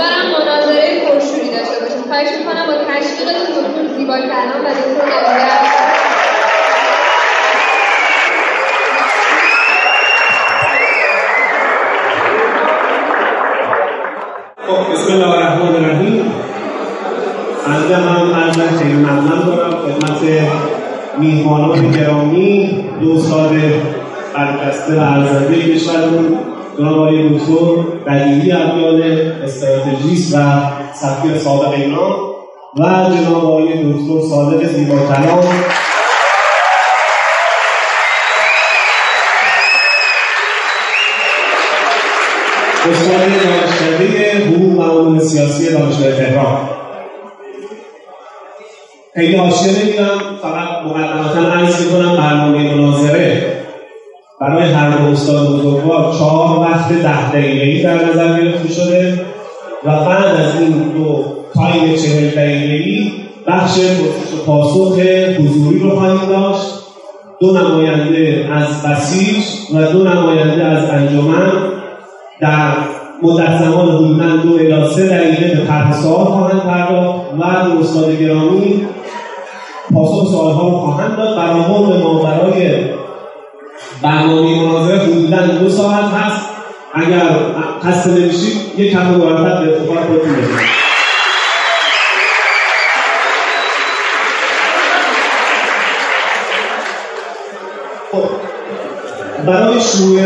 امیدوارم مناظره پرشوری داشته باشیم. خواهش می‌کنم با تشویقتون دکتر زیبا کلام و دکتر نویده خب بسم الله الرحمن میهمانان گرامی دو سال برجسته و ارزنده کشورمون جناب دکتر بدیعی ابیان استراتژیست و سفیر سابق ایران و جناب آقای دکتر صادق زیبا کلام استاد دانشکده حقوق و علوم سیاسی دانشگاه تهران. خیلی حاشیه نمیدم فقط مقدمتا عرض می‌کنم برنامه مناظره. برای هر دو استاد بزرگوار چهار وقت ده دقیقه‌ای در نظر گرفته شده و بعد از این دو تایم چهل دقیقه‌ای بخش پرسش و پاسخ حضوری رو خواهیم داشت. دو نماینده از بسیج و دو نماینده از انجمن در مدت زمان حدودا دو الی سه دقیقه به طرح سوال خواهند پرداخت و دو استاد گرامی پاسخ سوالها رو خواهند داد. برآورد ما برای برنامه مناظره حدودا دو ساعت هست. اگر خسته نمیشید یک کم مرتب به اتفاق خودتون بزنید خب برای شروع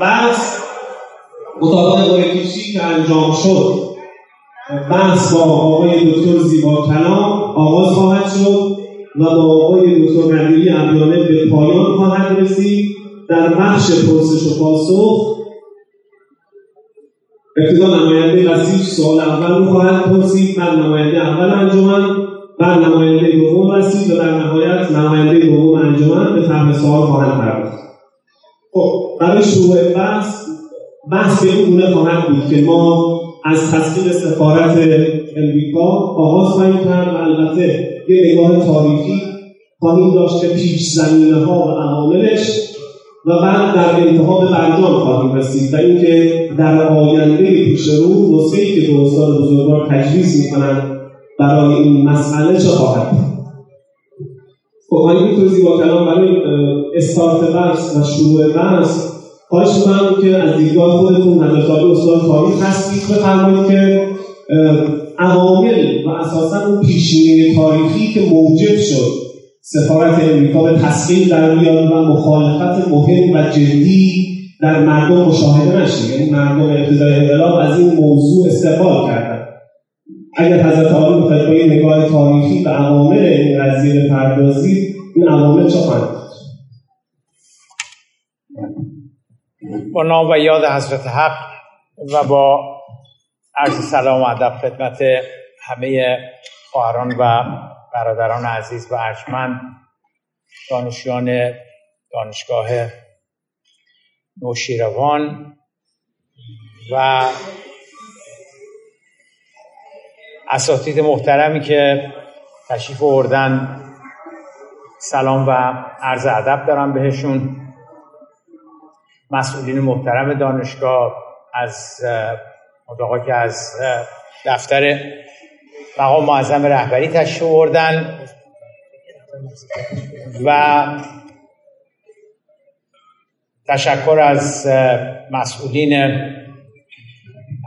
بحث مطابق قرعه که انجام شد بحث با آقای دکتر زیبا کلام آغاز خواهد شد. و با آقای دکتر ندیری ابیانه به پایان خواهد رسید. در بخش پرسش و پاسخ ابتدا نماینده وسیج سوال اول رو خواهد پرسید. بعد نماینده اول انجمن بعد نماینده دوم وسیج و در نهایت نماینده دوم انجمن به طرح سوال خواهند پرداخت. خب برای شروع بحث بحث به این گونه خواهد بود که ما از تصویر سفارت امریکا آغاز خواهیم کرد و البته یه نگاه تاریخی خواهیم داشت که پیش زمینه ها و عواملش و بعد در انتها به برجام خواهیم رسید و اینکه در آینده پیش رو نسخه‌ای که دو استاد بزرگوار تجویز می‌کنند برای این مسئله چه خواهد خب آقای می‌تونی با کلام برای استارت درس و شروع درس خواهش می‌کنم که از دیدگاه خودتون نداشتاری استاد تاریخ هستید بفرمایید که عوامل و اساسا اون پیشینه تاریخی که موجب شد سفارت امریکا به تصمیم در بیاد و مخالفت مهم و جدی در مردم مشاهده نشه یعنی مردم ابتدای انقلاب از این موضوع استقبال کردن. اگر حضرت عالی بخواید با نگاه تاریخی به عوامل این قضیه بپردازید این عوامل چه خواهند با نام و یاد حضرت حق و با عرض سلام و ادب خدمت همه خواهران و برادران عزیز و ارجمند دانشیان دانشگاه نوشیروان و اساتید محترمی که تشریف آوردن. سلام و عرض ادب دارم بهشون. مسئولین محترم دانشگاه از اتاقا که از دفتر مقام معظم رهبری تشریف آوردن و تشکر از مسئولین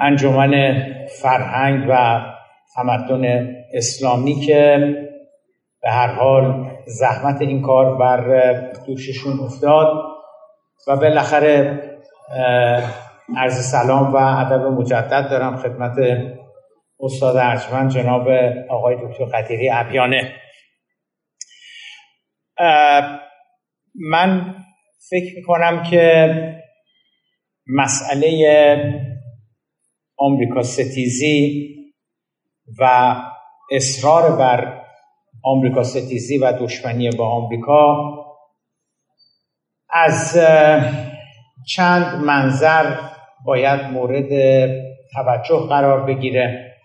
انجمن فرهنگ و تمدن اسلامی که به هر حال زحمت این کار بر دوششون افتاد و بالاخره عرض سلام و ادب مجدد دارم خدمت استاد ارجمند جناب آقای دکتر قدیری ابیانه. من فکر می‌کنم که مسئله آمریکا ستیزی و اصرار بر آمریکا ستیزی و دشمنی با آمریکا از چند منظر باید مورد توجه قرار بگیره.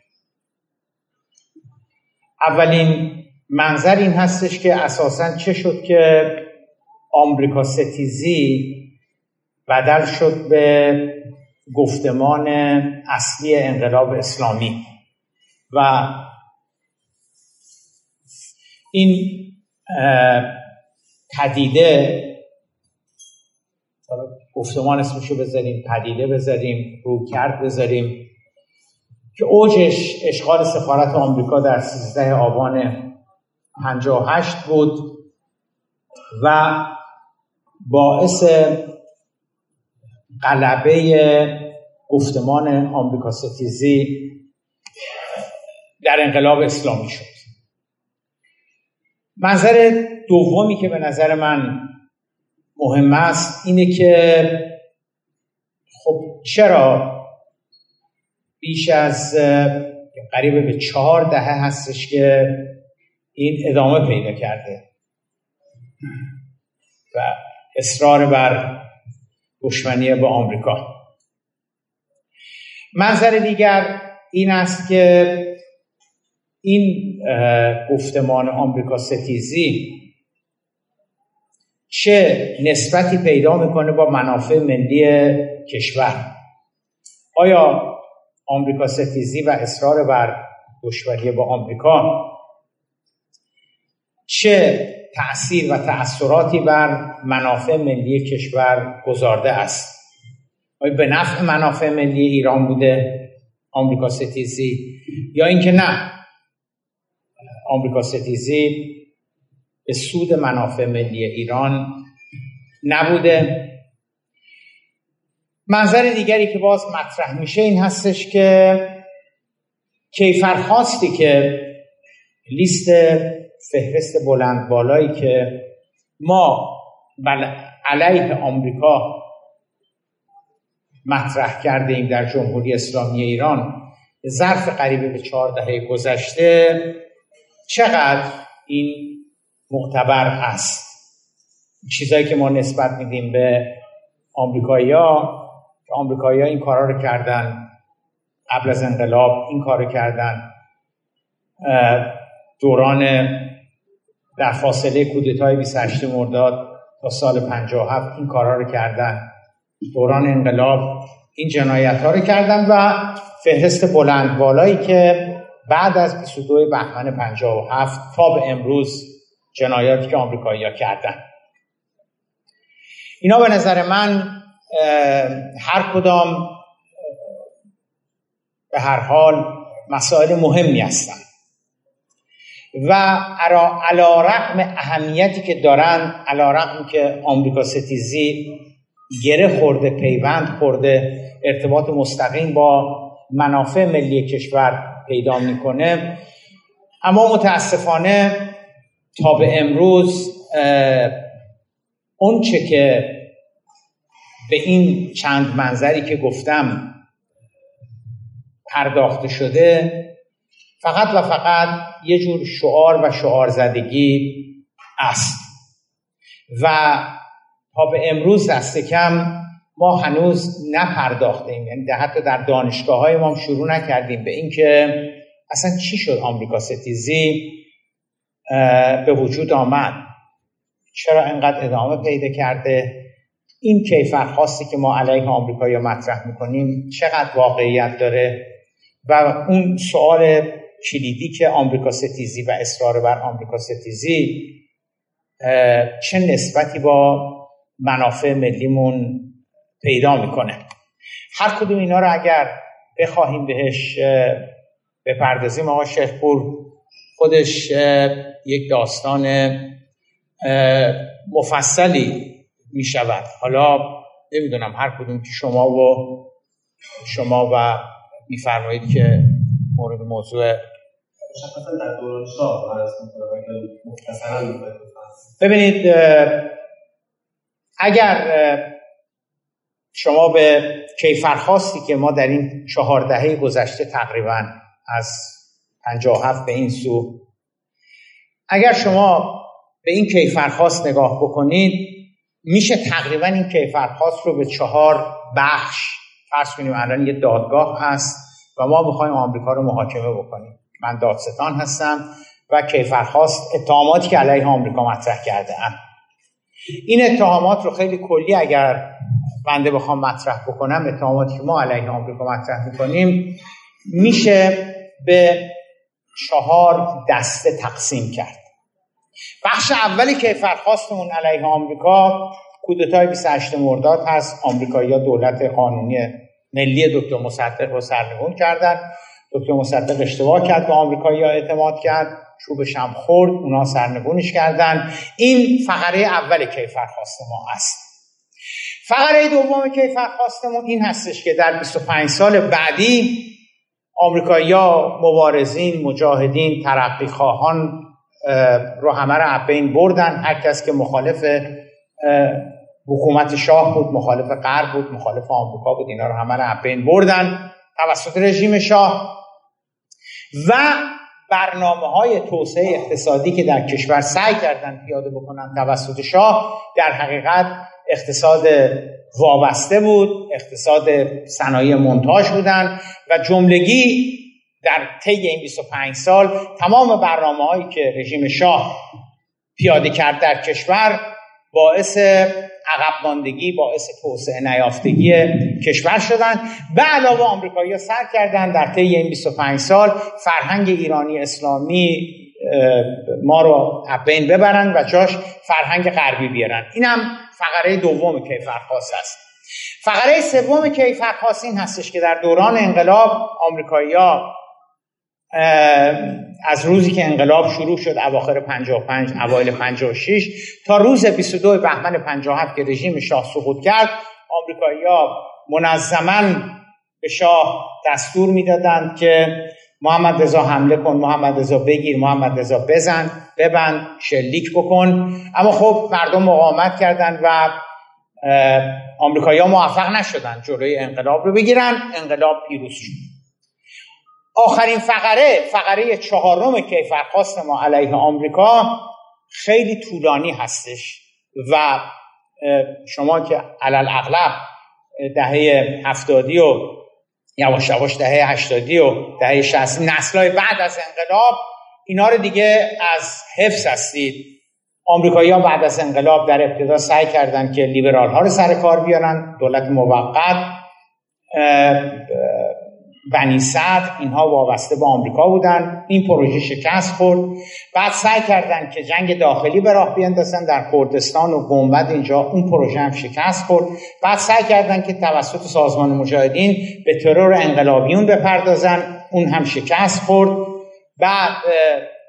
اولین منظر این هستش که اساسا چه شد که آمریکا ستیزی بدل شد به گفتمان اصلی انقلاب اسلامی. و این پدیده گفتمان اسمشو بذاریم پدیده بذاریم روکرد بذاریم که اوجش اشغال سفارت آمریکا در 13 آبان 58 بود و باعث قلبه گفتمان آمریکا ستیزی در انقلاب اسلامی شد. منظر دومی که به نظر من مهم است اینه که خب چرا بیش از قریب به چهار دهه هستش که این ادامه پیدا کرده. و اصرار بر دشمنی با آمریکا. منظر دیگر این است که این گفتمان آمریکا ستیزی چه نسبتی پیدا می‌کنه با منافع ملی کشور؟ آیا آمریکا ستیزی و اصرار بر دشمنی با آمریکا چه تأثیر و تأثیراتی بر منافع ملی کشور گذارده است؟ آیا به نفع منافع ملی ایران بوده آمریکا ستیزی یا اینکه نه؟ آمریکا ستیزی به سود منافع ملی ایران نبوده. منظر دیگری که باز مطرح میشه این هستش که کیفرخواستی که لیست فهرست بلند بالایی که ما علیه آمریکا مطرح کرده ایم در جمهوری اسلامی ایران ظرف قریبه به چهار دهه گذشته چقدر این معتبر است چیزایی که ما نسبت میدیم به آمریکایی‌ها که آمریکایی‌ها این کارا رو کردن. قبل از انقلاب این کار رو کردن دوران در فاصله کودتای 28 مرداد تا سال 57 این کارا رو کردن. دوران انقلاب این جنایت ها رو کردن و فهرست بلند بالایی که بعد از 22 بهمن 57 تا به امروز جنایاتی که آمریکایی‌ها کردن. اینا به نظر من هر کدام به هر حال مسائل مهمی هستن. و علا رقم اهمیتی که دارن علا رقم که آمریکا ستیزی گره خورده پیوند خورده ارتباط مستقیم با منافع ملی کشور پیدا می‌کنه. اما متاسفانه تا به امروز اونچه که به این چند منظری که گفتم پرداخته شده فقط و فقط یه جور شعار و شعار زدگی است. و تا به امروز دست کم ما هنوز نپرداختیم یعنی حتی در دانشگاه های ما شروع نکردیم به اینکه اصلا چی شد آمریکا ستیزی؟ به وجود آمد. چرا انقدر ادامه پیدا کرده؟ این کیفر خاصی که ما علیه آمریکا یا مطرح می‌کنیم چقدر واقعیت داره؟ و اون سوال کلیدی که آمریکا ستیزی و اصرار بر آمریکا ستیزی چه نسبتی با منافع ملیمون پیدا می‌کنه؟ هر کدوم اینا رو اگر بخواهیم بهش بپردازیم آقا شیخ پور خودش یک داستان مفصلی می شود حالا نمی‌دونم هر کدوم که شما و شما و میفرمایید که مورد موضوع ببینید اگر شما به کیفرخواستی که ما در این چهار دهه گذشته تقریبا از 57 به این سو. اگر شما به این کیفرخواست نگاه بکنید میشه تقریبا این کیفرخواست رو به چهار بخش فرض کنیم. الان یه دادگاه هست و ما می‌خوایم آمریکا رو محاکمه بکنیم. من دادستان هستم و کیفرخواست اتهاماتی که علیه آمریکا مطرح کرده ام. این اتهامات رو خیلی کلی اگر بنده بخوام مطرح بکنم اتهاماتی که ما علیه آمریکا مطرح می‌کنیم میشه به چهار دسته تقسیم کرد. بخش اولی که فرخواستمون علیه آمریکا کودتای 28 مرداد هست. آمریکایی‌ها دولت قانونی ملی دکتر مصدق رو سرنگون کردن. دکتر مصدق اشتباه کرد به آمریکایی‌ها اعتماد کرد. چوبش هم خورد اونا سرنگونش کردن. این فقره اول کیفرخواست ما است. فقره دوم کیفرخواستمون این هستش که در 25 سال بعدی آمریکایی‌ها مبارزین مجاهدین ترقی خواهان رو همه رو بین بردن. هر کس که مخالف حکومت شاه بود مخالف غرب بود مخالف آمریکا بود اینا رو همه رو بین بردن توسط رژیم شاه. و برنامه های توسعه اقتصادی که در کشور سعی کردن پیاده بکنن توسط شاه در حقیقت اقتصاد وابسته بود اقتصاد صنایع منتاج بودن و جملگی در طی این 25 سال تمام برنامه هایی که رژیم شاه پیاده کرد در کشور باعث عقب ماندگی باعث توسعه نیافتگی کشور شدن به علاوه آمریکایی‌ها سر کردن در طی این 25 سال فرهنگ ایرانی اسلامی ما رو بین ببرن و جاش فرهنگ غربی بیارن. این هم فقره دوم کیفرخواست است. فقره سوم کیفرخواست این هستش که در دوران انقلاب آمریکایی‌ها از روزی که انقلاب شروع شد اواخر 55 اوایل 56 تا روز 22 بهمن 57 که رژیم شاه سقوط کرد آمریکایی‌ها منظما به شاه دستور می‌دادند که محمد رضا حمله کن محمد رضا بگیر محمد رضا بزن ببند شلیک بکن. اما خب مردم مقاومت کردند و آمریکایی‌ها موفق نشدند جلوی انقلاب رو بگیرن انقلاب پیروز شد. آخرین فقره فقره چهارم کیفرخواست ما علیه آمریکا خیلی طولانی هستش و شما که علل اغلب دهه هفتادی و یواش یواش دهه هشتادی و دهه شهستی نسلهای بعد از انقلاب اینا رو دیگه از حفظ هستید. آمریکایی ها بعد از انقلاب در ابتدا سعی کردن که لیبرال ها رو سر کار بیارن. دولت موقت بنی صدر اینها وابسته به آمریکا بودن. این پروژه شکست خورد. بعد سعی کردن که جنگ داخلی به راه بیندازن در کردستان و گنبد اینجا. اون پروژه هم شکست خورد. بعد سعی کردن که توسط سازمان مجاهدین به ترور انقلابیون بپردازن. اون هم شکست خورد. بعد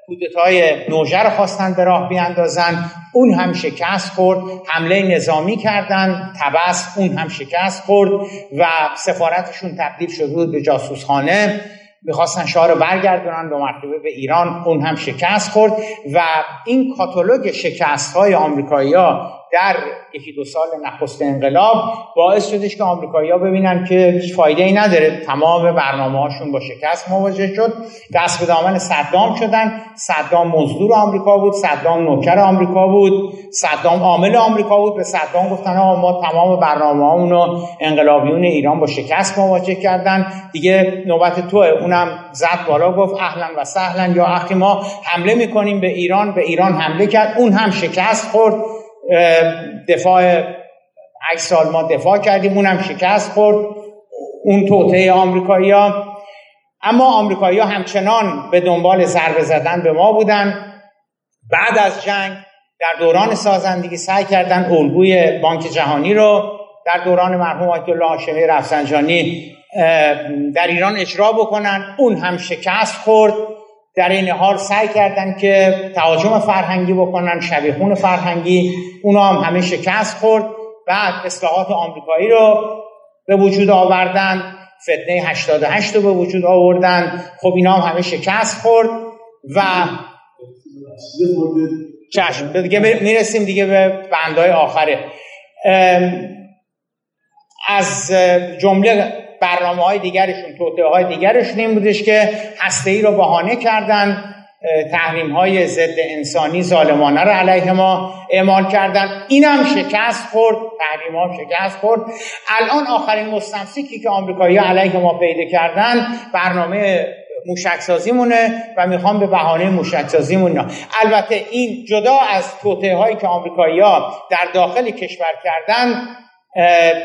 کودتای نوژه رو خواستن به راه بیاندازن اون هم شکست خورد حمله نظامی کردن تبس اون هم شکست خورد و سفارتشون تبدیل شده بود به جاسوسخانه. می‌خواستن شاه رو برگردونن به مرتبه به ایران اون هم شکست خورد و این کاتالوگ شکست های آمریکایی ها در یکی دو سال نخست انقلاب باعث شدش که آمریکایی‌ها ببینن که هیچ فایده ای نداره. تمام برنامه هاشون با شکست مواجه شد. دست به دامن صدام شدن. صدام مزدور آمریکا بود. صدام نوکر آمریکا بود. صدام عامل آمریکا بود. به صدام گفتن ما تمام برنامه رو انقلابیون ایران با شکست مواجه کردن. دیگه نوبت توه اونم زد بالا گفت اهلا و سهلا. یا اخی ما حمله می‌کنیم به ایران. به ایران حمله کرد. اون هم شکست خورد. دفاع هشت سال ما دفاع کردیم اونم شکست خورد. اون توطعه آمریکایی ها اما آمریکایی ها همچنان به دنبال ضربه زدن به ما بودن. بعد از جنگ در دوران سازندگی سعی کردن الگوی بانک جهانی رو در دوران مرحوم آیت الله هاشمی رفسنجانی در ایران اجرا بکنن. اون هم شکست خورد. در این حال سعی کردن که تهاجم فرهنگی بکنن شبیهون فرهنگی اونا هم همه شکست خورد. بعد اصلاحات آمریکایی رو به وجود آوردن فتنه 88 رو به وجود آوردن. خب اینا هم همه شکست خورد و چشم دیگه می‌رسیم دیگه به بندهای آخره. از جمله برنامه های دیگرشون توطعه های دیگرشون این بودش که هسته ای رو بهانه کردن تحریم های ضد انسانی ظالمانه رو علیه ما اعمال کردن. اینم شکست خورد تحریم ها شکست خورد. الان آخرین مستمسکی که آمریکایی علیه ما پیدا کردن برنامه موشک مونه و می‌خوام به بهانه موشک سازی البته این جدا از توطعه هایی که آمریکایی ها در داخل کشور کردن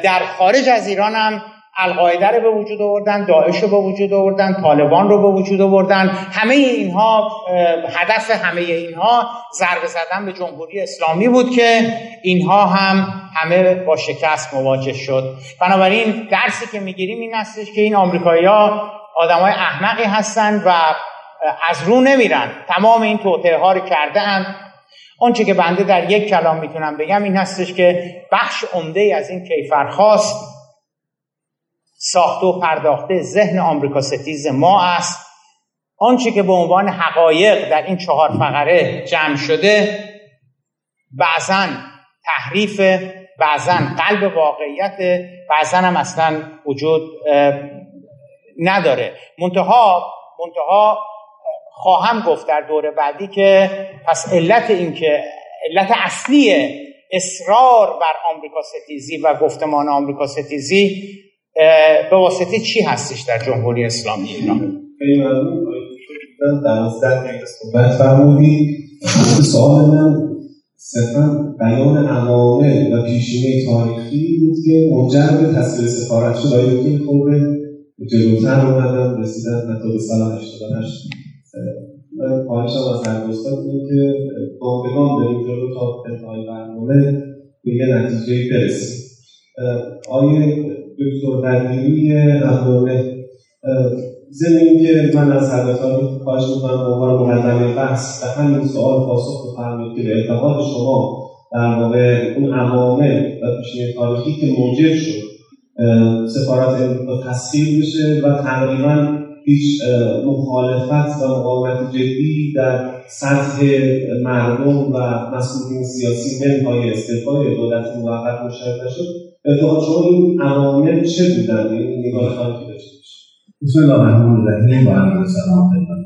در خارج از ایران هم القاعده رو به وجود آوردن داعش رو به وجود آوردن طالبان رو به وجود آوردن همه اینها هدف همه اینها ضربه زدن به جمهوری اسلامی بود که اینها هم همه با شکست مواجه شد. بنابراین درسی که می‌گیریم این هستش که این آمریکایی‌ها آدمای احمقی هستند و از رو نمیرن. تمام این توطئه ها رو کرده اند آنچه که بنده در یک کلام می‌تونم بگم این هستش که بخش عمده از این کیفرخواست ساخته و پرداخته ذهن آمریکا ستیز ما است. آنچه که به عنوان حقایق در این چهار فقره جمع شده بعضا تحریف بعضا قلب واقعیت بعضا هم اصلا وجود نداره. منتها منتها خواهم گفت در دور بعدی که پس علت این که علت اصلی اصرار بر آمریکا ستیزی و گفتمان آمریکا ستیزی به واسطه چی هستش در جمهوری اسلامی ایران؟ سوال من صرفا بیان عوامل و پیشینه تاریخی بود که منجر به تصویر سفارت شد. آیا که خوبه جلوتر اومدن رسیدن حتی به سال 88 من خواهشم از هر دوستان اینه که گام به گام بریم جلو تا انتهای برنامه به یه نتیجه برسیم. آیه دکتر بدیری اقوامه ضمن که من از حضرتان خواهش می‌کنم به عنوان مقدمه بحث به همین سوال پاسخ بفرمایید که به اعتقاد شما در واقع اون عوامل و پیشینه تاریخی که موجب شد سفارت امریکا تسخیر بشه و تقریبا هیچ مخالفت و مقاومت جدی در سطح مردم و مسئولین سیاسی منهای استعفای دولت موقت مشاهده نشد. اتفاق شما این عوامل چه بودن؟ این نگاه که داشته بسم الله الرحمن الرحیم. با عرض سلام خدمت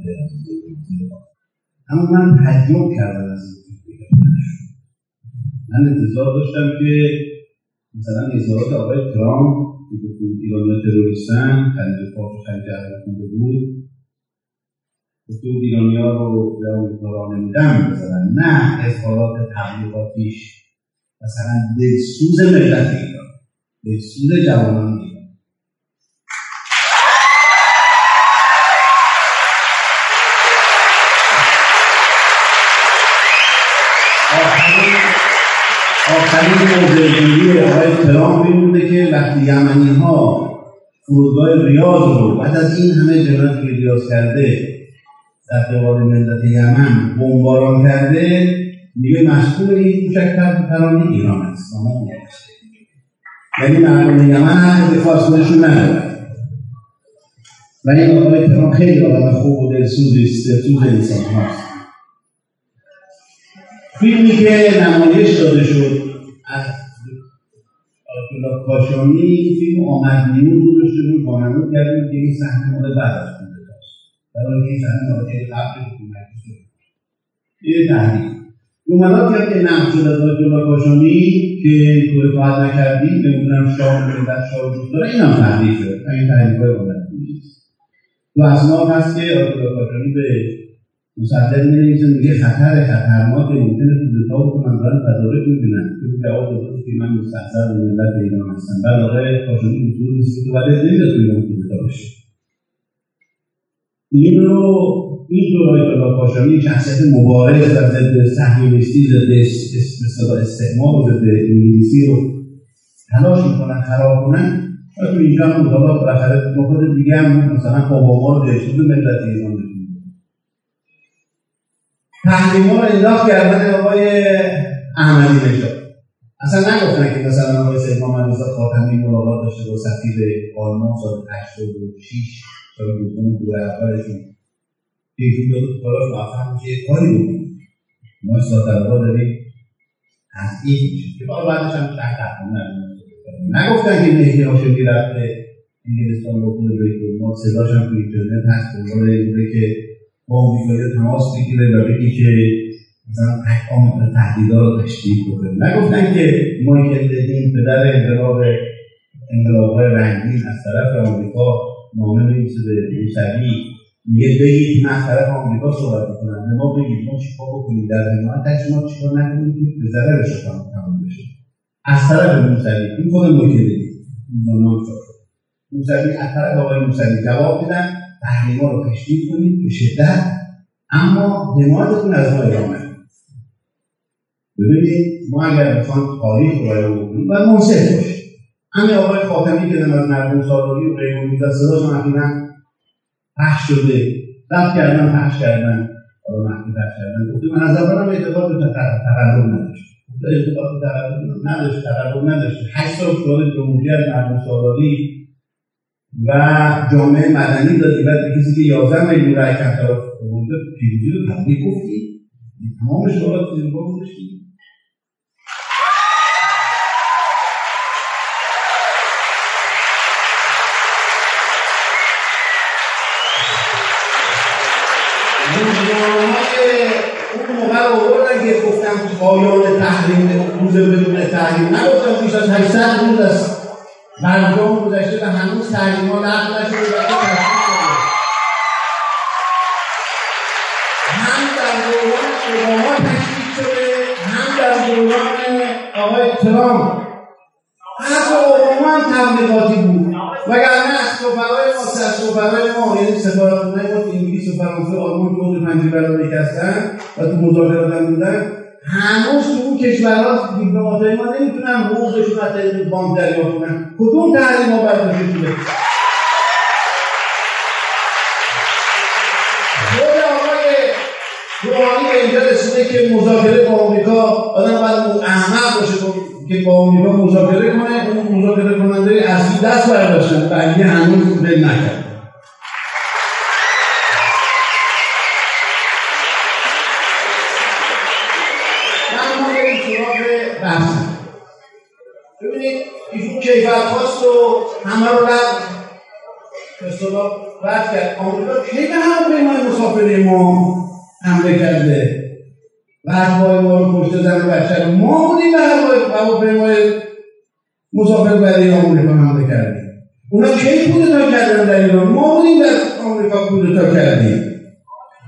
اما من تعجب کردم از من انتظار داشتم که مثلا اظهارات آقای ترامپ که بود ایرانیا تروریستن خلیج فارس خلیج خونده بود گفته بود ایرانیا رو به آمریکا راه نمیدن بزنن نه اظهارات تبلیغاتیش مثلا دلسوز ملت ایران. دلسوز جوانان آخرین موضعگیری آقای ترامپ این بوده که وقتی یمنی ها فرودگاه ریاض رو بعد از این همه جنایت که ریاض کرده در قبال ملت یمن بمباران کرده میگه مسئول این پرانی ایران است یعنی مردم یمن هم از خودشون ندارن و این آقای ترامپ خیلی آدم خوب و دلسوزی است دلسوز انسان هاست. فیلمی که نمایش داده شد از آتولا کاشانی فیلم آمد نیون رو داشته بود بانمود کردیم که این صحنه مال بعد از کودتاست در حالی که این صحنه مال قبل حکومتی شد یه تحریک. جملات کرد که نقل شده از آیت کاشانی که تو اطاعت نکردی نمی‌دونم شاه ملت شاه وجود داره این هم تحریف شد همین تحریف های بودن تو اسناد هست که آیت کاشانی به مصدق می‌نویسه میگه خطر خطرناک ممکنه کودتا و کمانداران تدارک می‌بینن تو جواب داده که من مستحضر به ملت ایران هستم بعد آقای کاشانی اصول رسید تو بعد نمیده تو ایران کودتا بشه این رو این دورای آیت کاشانی شخصیت مبارز و ضد صهیونیستی ضد استعمار و ضد انگلیسی رو تلاش می‌کنن خراب کنن. و تو اینجا هم حالا بالاخره مخود دیگه هم مثلا اوباما رو دلسوز ملت ایران تحریما رو انداخت کردن آقای احمدی نژاد. اصلا نگفتن که مثلا آقای سید محمد رضا خاتمی ملاقات داشته با سفیر آلمان سال 86 سال دوم دور اولشون ایشون داده تو کاراش موفق میشه کاری بکنه ما اصلاح طلبها داریم. تضعیف میشه که باید بعدش هم تحت تحقیم نگفتن که مهدی هاشمی رفته. انگلستان رو خود بیت ما صداش هم تو اینترنت هست. دنبال اینه که با آمریکایی تماس بگیره و بگی که مثلا احکام تهدیدا رو تشدید کنه نگفتن که مایکل لدین پدر انقلاب انقلابهای رنگین از طرف آمریکا نامه نویسه به موسوی میگه بگید طرف آمریکا صحبت می‌کنم. ما بگید ما چیکار بکنیم؟ در حمایتش ما چیکار نکنیم که به ضرر شما تمام بشه؟ از طرف موسوی. این خود موکلی موسوی از طرف آقای موسوی جواب بدن تحریما رو تشدید کنید به شدت. اما حمایتتون از ما ادامه ببینید ما اگر بخوام تاریخ رو بیان بکنیم باید منصف باشیم. همین آقای خاتمی که از مردم سالاری و و صداشون اخیرا پخش شده. رفت کردن پخش کردن. حالا پخش کردن گفته من از اول اعتقاد به تقرب نداشت. اعتقاد به تقرب نداشت تقرب نداشت. هشت سال سوال جمهوری از مردم سالاری و جامعه مدنی دادی. بعد به کسی که 11 میلیون رای کم طرف پیروزی رو تبریک گفتی. تمام شما چیزی گفتشی پایان تحریم روز بدون تحریم. نگفتم بیش از 800 روز است. مردم گذشته و هنوز تحریم ها لغو نشده و هم در دوران اوباما تشکیل شده هم در دوران آقای ترامپ. حتی اوباما هم تبلیغاتی بود. وگرنه از سفرهای ما از سفرهای ما یعنی سفارتخانه ما که انگلیس و فرانسه آلمان جزو پنجبرانه هستن و تو مذاکرات هم بودن. هنوز تو اون کشورها دیپلماتای ما نمی‌تونن حقوقشون از طریق بانک دریافت کنن. کدوم تحریم ها برداشته شده خود آقای روحانی به اینجا رسیده که مذاکره با آمریکا آدم باید احمق باشه که با آمریکا مذاکره کنه اون مذاکره کننده اصلی دست برداشتن بقیه هنوز بل نکرد کیفر خواست و همه رو رد اصطلاح رد کرد. آمریکا کی به هواپیمای مسافری ما حمله کرده؟ و هوای ما رو پشت زن بچه ما بودیم به هواپیمای مسافر برای آمریکا حمله کردیم. اونا کی کودتا کردن در ایران؟ ما بودیم در آمریکا کودتا کردیم.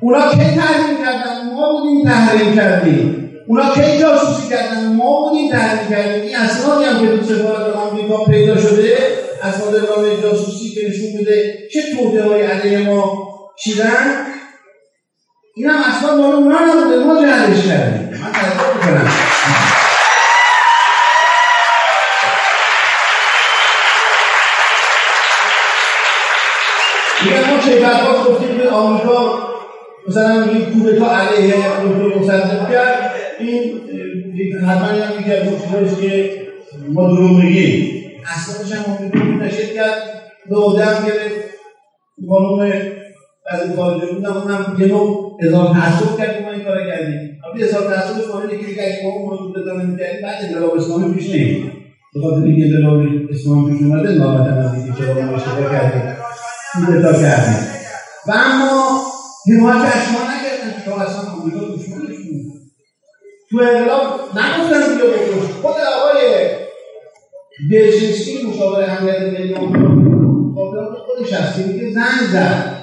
اونا کی تحریم کردن؟ ما بودیم تحریم کردیم. اونا کی جاسوسی کردن. ما بودیم تحریم کردیم. این اسنادی هم که تو سفارت آمریکا پیدا شده اسناد نامه جاسوسی که نشون میده چه توده های علیه ما چیدن این هم اسناد مال اونا نبوده. ما جهلش کردیم. من تذکر می‌کنم. میگن ما کیفرخواست گفتیم که آمریکا مثلا میگیم کودتا علیه دکتر مصدق کرد. این حتما هم یکی از اون که ما دروغ میگیم. اسنادش هم منتشر کرد به عهده هم گرفت از این خارجه بودم اونم یه نوع اظهار تعصب کرد ما این کار کردیم. وقتی اظهار تعصب کنید که دیگه اگه ما اون رو کودتا نمی‌کردیم بعد انقلاب اسلامی پیش نمیاد به خاطر اینکه انقلاب اسلامی پیش اومده هم از اینکه چرا ما اشتباه کردیم. کودتا کردیم. و اما حمایت اشما نکردن که اصلا تو انقلاب نگفتن بیا بکش خود آقای برژینسکی مشاور امنیت ملی آمریکا خودش هست که میگه زنگ زد.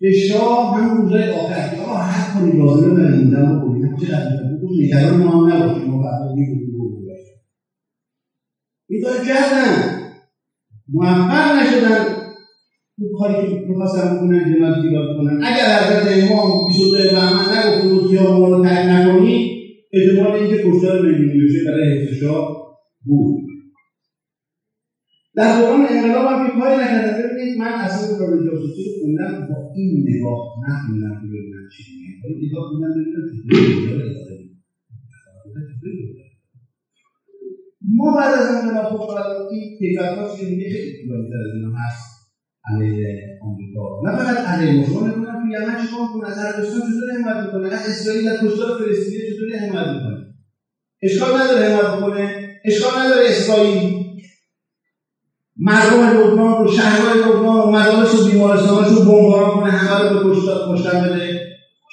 به شاه همون روزای آخر. که آقا هر کنی لازمه من موندم و بودیم چقدر بگو نگران ما هم نباشیم. ما فردا میگو این کار کردن. موفق نشدن. اون کاری که می‌خواستن بکنن جمعت دیگاه کنن. اگر حضرت امام 22 بهمن نگفت بود خیابان رو ترک نکنی احتمال اینکه کشتار میلیون بشه برای حفظ بود. در دوران انقلاب هم که کاری نکردن ببینید من اصلا کار جاسوسی رو خوندم با این نگاه نه خوندم که ببینم چی میگه. ولی نگاه خوندم ببینم ما بعد از انقلاب خب این کیفرهاش که میگه خیلی طولانی تر از اینا هست. علیه آمریکا. نه فقط علیه ما شما نکنم تو یمن چیکار کنه از عربستان چطوری حمایت از اسرائیل از کشتار فلسطینی چطوری حمایت می‌کنه اشکال نداره حمایت بکنه. اشکال نداره اسرائیل مردم لبنان و شهرهای لبنان و مدارس و بیمارستاناش رو بمباران کنه همه رو به کشتار کشتن بده.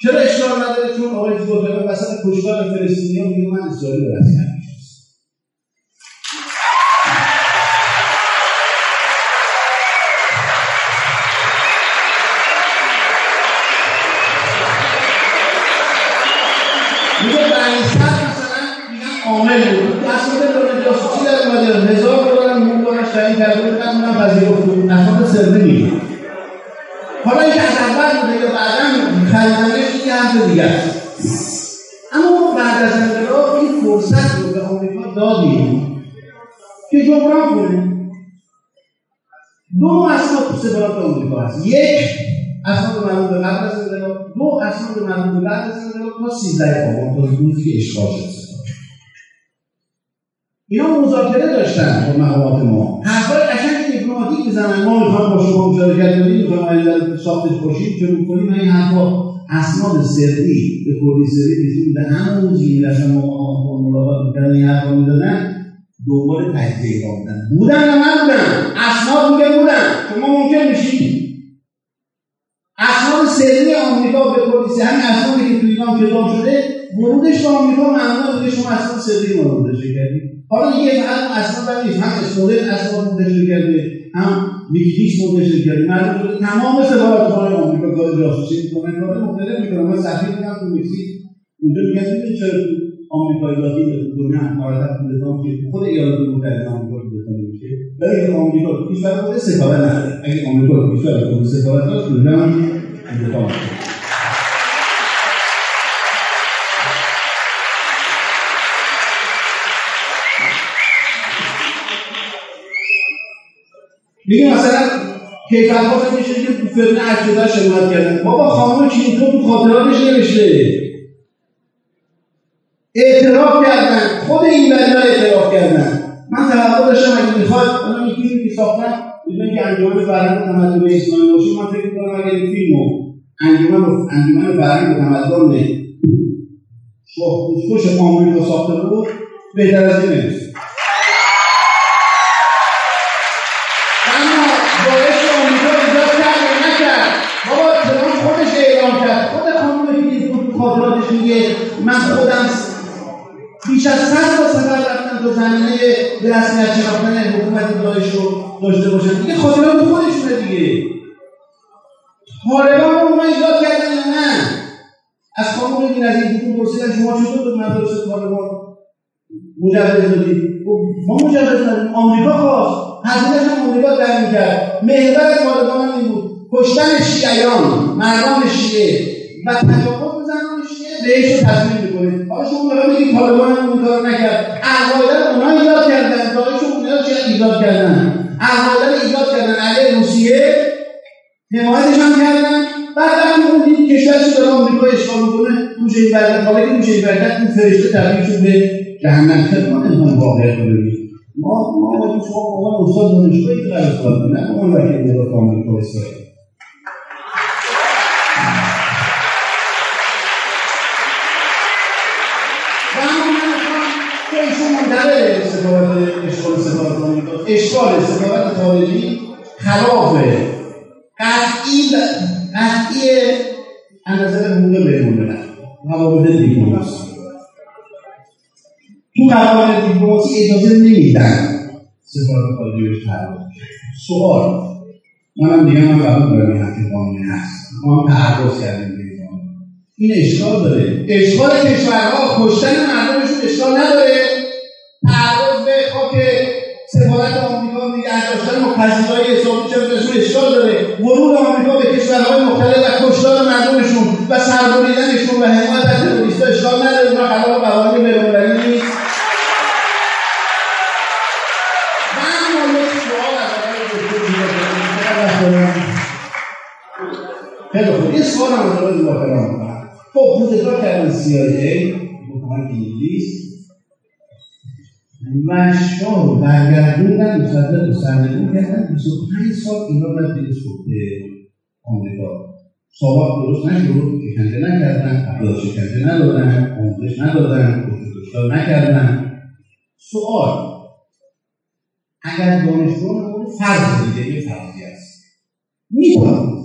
چرا اشکال نداره؟ چون آقای زبطبه وسط کشتار فلسطینی ها میگه من اسرائیل رو مربوط به بعد از انقلاب تا 13 آبان تا روزی که اشغال شد اینا مذاکره داشتن با مقامات ما. حرفای قشنگ دیپلماتیک بزنن ما می‌خوام با شما مشارکت کنیم می‌خوام ساختش باشیم چه کنیم. این حرفا اسناد سری به کلی سری به همون می‌رسن ما ملاقات می‌کردن این حرفا می‌دادن دنبال تجزیه بودن بودن یا نبودن؟ اسناد میگه بودن. شما ممکن میشید اسناد سری آمریکا به پلیس همین اسنادی که تو ایران کتاب شده ورودش به آمریکا ممنوع بوده شما اسناد سری منتشر کردید حالا دیگه فقط اسناد نیست. هم اسنودن اسناد منتشر کرده هم ویکیلیکس منتشر کرده. شده تمام سفارتخانه آمریکا کار جاسوسی می‌کنن. کار مختلف می‌کنن. من سفیر بودم تو مکزیک. اونجا میگن ببین چرا آمریکایی لاتین دنیا مرتب کودتا که خود ایالات متحده آمریکا کودتا ولی که آمریکا تو کشور خود سفارت نداره اگه آمریکا تو کشور خود سفارت داشت اونجا هم کودتا میشه میگه مثلا کیفرخواست میشه که تو فیلم اشتباه شمارت کردن بابا خانم کلینتون تو خاطراتش نوشته اعتراف کردن خود این بلا اعتراف کردن من توقع داشتم اگه می‌خواد الان این فیلمی که ساختم بدون که انجمن فرهنگ و تمدن اسلامی باشه من فکر می‌کنم اگر این فیلمو انجمن انجمن فرهنگ و تمدن خوش آمریکا ساخته بود بهتر از این نمیشه خاطراتش میگه من خودم بیش از صد تا تو زمینه به رسمیت شناختن حکومت داعش رو داشته باشن. دیگه خاطرات خودشونه دیگه. طالبان رو ما ایجاد کردن یا نه؟ از خانم بین از این حکومت پرسیدن شما چطور به مدارس طالبان مجوز دادید؟ ما مجوز دادیم آمریکا خواست. هزینهش هم آمریکا در می‌کرد. محور طالبان این بود. کشتن شیعیان مردان شیعه و تجاوز بهش رو تصمیم می‌کنید حالا شما دارم میگید طالبان هم اون نکرد عقایدن اونا ایجاد کردن داعش اونها چه ایجاد کردن عقایدن ایجاد کردن علیه روسیه حمایتش هم کردن بعد هم اون کشوری که داره آمریکا اشغال می‌کنه موشه این برکت موشه این برکت این فرشته تبدیل به جهنم نمی‌خوام واقعیت رو ببینیم ما ما شما عنوان استاد دانشگاهی که قرار نه اون وکیل نگاه آمریکا اسرائیل منتقل سفارت اشغال سفارت آمریکا اشغال سفارت خارجی خلاف قطعی قطعی از نظر حقوق بین‌الملل روابط دیپلماسی. تو قوانین دیپلماسی اجازه نمیدن سفارت خارجی بهش پرداخت سوال. منم دیگه من قبول دارم این حقی قانونی هست. ما هم تعرض کردیم. این اشکال داره. اشکال کشورها کشتن مردمشون اشکال نداره. تعرض به خاک سفارت آمریکا نگه داشتن پذیرایی حسابی چه اشکال داره. ورود آمریکا به کشورهای مختلف و کشتار مردمشون و سربریدنشون و حمایت از مشوا رو برگردوندن مصدق رو سرنگون کردن 25 سال ایران باید به آمریکا. سوابق درست نشد. شکنجه نکردن. افراد شکنجه ندادن. آموزش ندادن. کشتار نکردن. سوال. اگر مورد فرض دیگه یه فرضی است. می‌تونم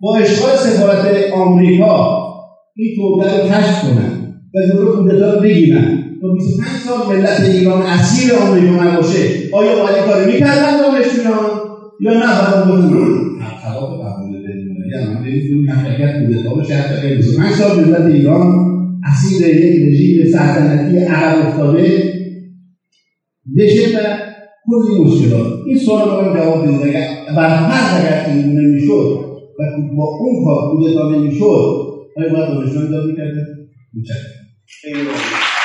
با اشغال سفارت آمریکا این توده رو کشف کنن. و جلو کودتا رو بگیرن. تا 25 سال ملت ایران اسیر آمریکا نباشه آیا باید کاری می‌کردن دانشجویان یا نه باید بودن خلاف قانون بین‌المللی هم نمی‌دونیم حقیقت کودتا باشه حتی اگر 25 سال ملت ایران اسیر یک رژیم سلطنتی عقب افتاده. بشه و کلی مشکلات. این سوال رو جواب بدید. اگر بر فرض اگر این نمی‌شد و با اون کار کودتا نمی‌شد آیا باید دانشجو ایجاد می‌کرده متشکرم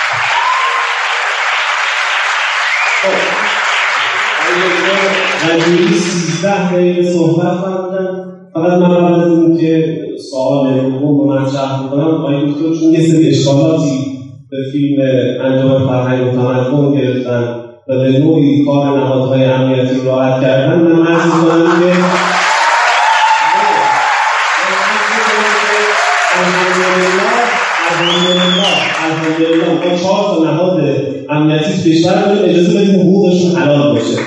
مجموعی سیزده دقیقه صحبت فرمودن فقط من قبل از اینکه سوال دوم رو مطرح می‌کنم آقای دکتر چون یه سری اشکالاتی به فیلم انجام فرهنگ و تمدن گرفتن و به نوعی کار نهادهای امنیتی رو راحت کردن من که الحمدلله ما چهار تا نهاد امنیتی کشور اجازه بدیم حقوقشون حلال باشه.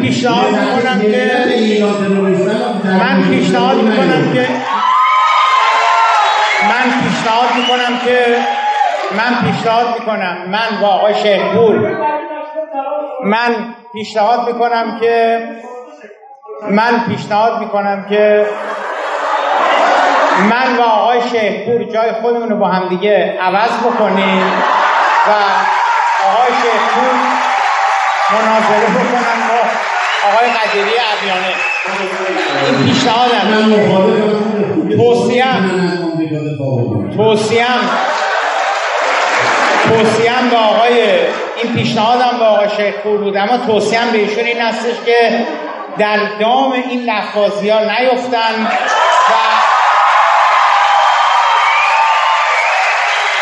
من پیشنهاد می‌کنم که من پیشنهاد می‌کنم که من پیشنهاد می‌کنم که من پیشنهاد می‌کنم. من با آقای شیخپور من پیشنهاد می‌کنم که من پیشنهاد می‌کنم که من و آقای شیخپور جای خودمون رو با همدیگه عوض بکنیم و آقای شیخپور مناظره بکنن با آقای قدیری عبیانه این پیشنهادم بکنم توصیم توصیم به آقای این پیشنهادم به آقای شیخ پور بود. اما توصیم به ایشون این هستش که در دام این لفاظی ها نیفتن و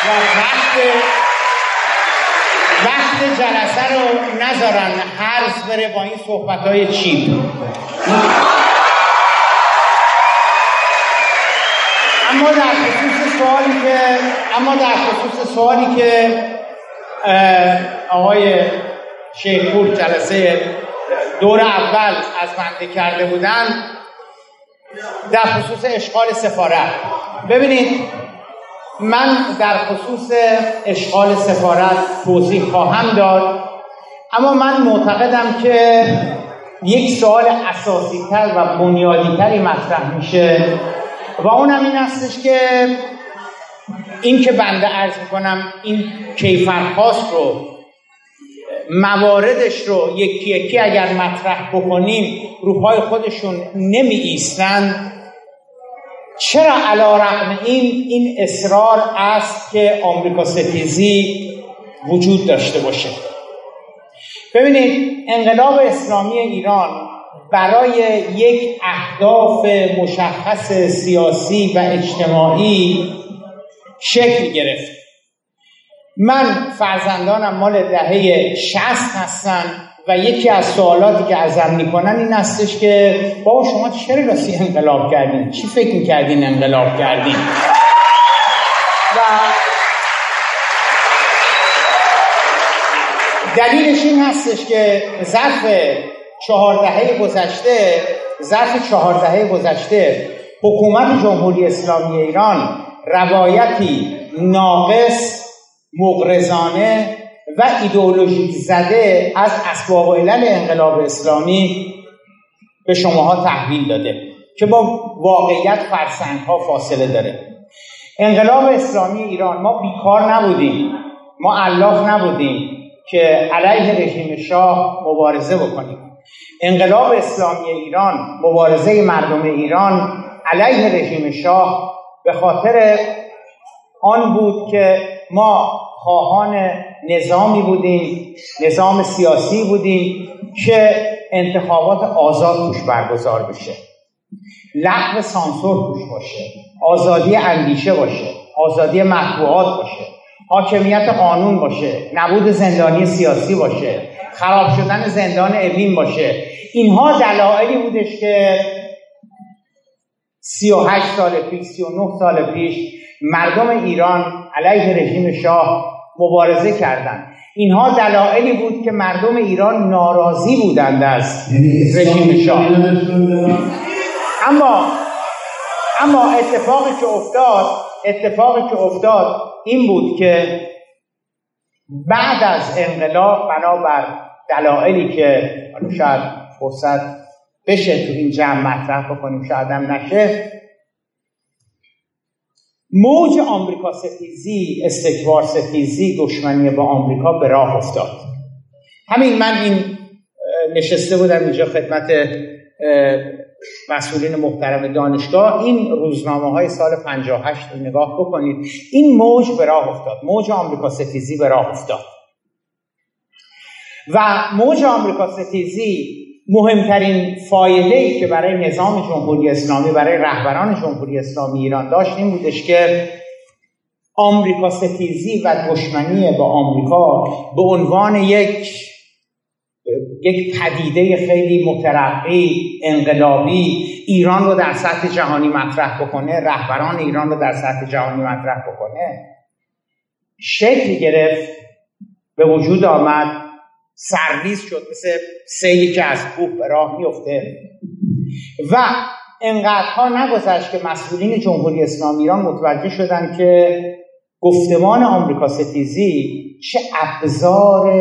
و وقت وقت جلسه رو نذارن هرز بره با این صحبت های چیپ اما در خصوص سوالی که اما در خصوص سوالی که آقای شیخپور جلسه دور اول از بنده کرده بودن در خصوص اشغال سفارت ببینید من در خصوص اشغال سفارت توضیح خواهم داد. اما من معتقدم که یک سوال اساسی تر و بنیادی مطرح میشه و اونم این هستش که این که بنده عرض می‌کنم این کیفرخواست رو مواردش رو یکی یکی اگر مطرح بکنیم روپای خودشون نمی ایستند چرا علا رقم این این اصرار است که آمریکا ستیزی وجود داشته باشه؟ ببینید انقلاب اسلامی ایران برای یک اهداف مشخص سیاسی و اجتماعی شکل گرفت. من فرزندانم مال دهه شست هستن. و یکی از سوالاتی که ازم می‌کنن این هستش که بابا شما چرا راستی انقلاب کردین؟ چی فکر می‌کردین انقلاب کردین؟ و دلیلش این هستش که ظرف چهار دهه گذشته ظرف چهار دهه گذشته حکومت جمهوری اسلامی ایران روایتی ناقص مغرزانه و ایدئولوژیک زده از اسباب علل انقلاب اسلامی به شماها تحویل داده که با واقعیت فرسنگ ها فاصله داره. انقلاب اسلامی ایران ما بیکار نبودیم. ما علاف نبودیم که علیه رژیم شاه مبارزه بکنیم. انقلاب اسلامی ایران مبارزه مردم ایران علیه رژیم شاه به خاطر آن بود که ما خواهان نظامی بودیم نظام سیاسی بودیم که انتخابات آزاد توش برگزار بشه. لغو سانسور توش باشه آزادی اندیشه باشه آزادی مطبوعات باشه حاکمیت قانون باشه نبود زندانی سیاسی باشه خراب شدن زندان اوین باشه. اینها دلایلی بودش که 38 سال پیش 39 سال پیش مردم ایران علیه رژیم شاه مبارزه کردند اینها دلایلی بود که مردم ایران ناراضی بودند از یعنی رژیم شاه. اما اما اتفاقی که افتاد اتفاقی که افتاد این بود که بعد از انقلاب بنابر دلایلی که شاید فرصت بشه تو این جمع مطرح بکنیم شاید هم نشه موج آمریکا ستیزی استکبار ستیزی دشمنی با آمریکا به راه افتاد. همین من این نشسته بودم اینجا خدمت مسئولین محترم دانشگاه. این روزنامه های سال 58 رو نگاه بکنید. این موج به راه افتاد. موج آمریکا ستیزی به راه افتاد. و موج آمریکا ستیزی مهمترین فایده ای که برای نظام جمهوری اسلامی برای رهبران جمهوری اسلامی ایران داشت این بودش که آمریکا ستیزی و دشمنی با آمریکا به عنوان یک یک پدیده خیلی مترقی انقلابی ایران رو در سطح جهانی مطرح بکنه رهبران ایران رو در سطح جهانی مطرح بکنه شکل گرفت به وجود آمد سرویس شد مثل سیلی که از کوه به راه میفته و انقدرها نگذشت که مسئولین جمهوری اسلامی ایران متوجه شدن که گفتمان آمریکا ستیزی چه ابزار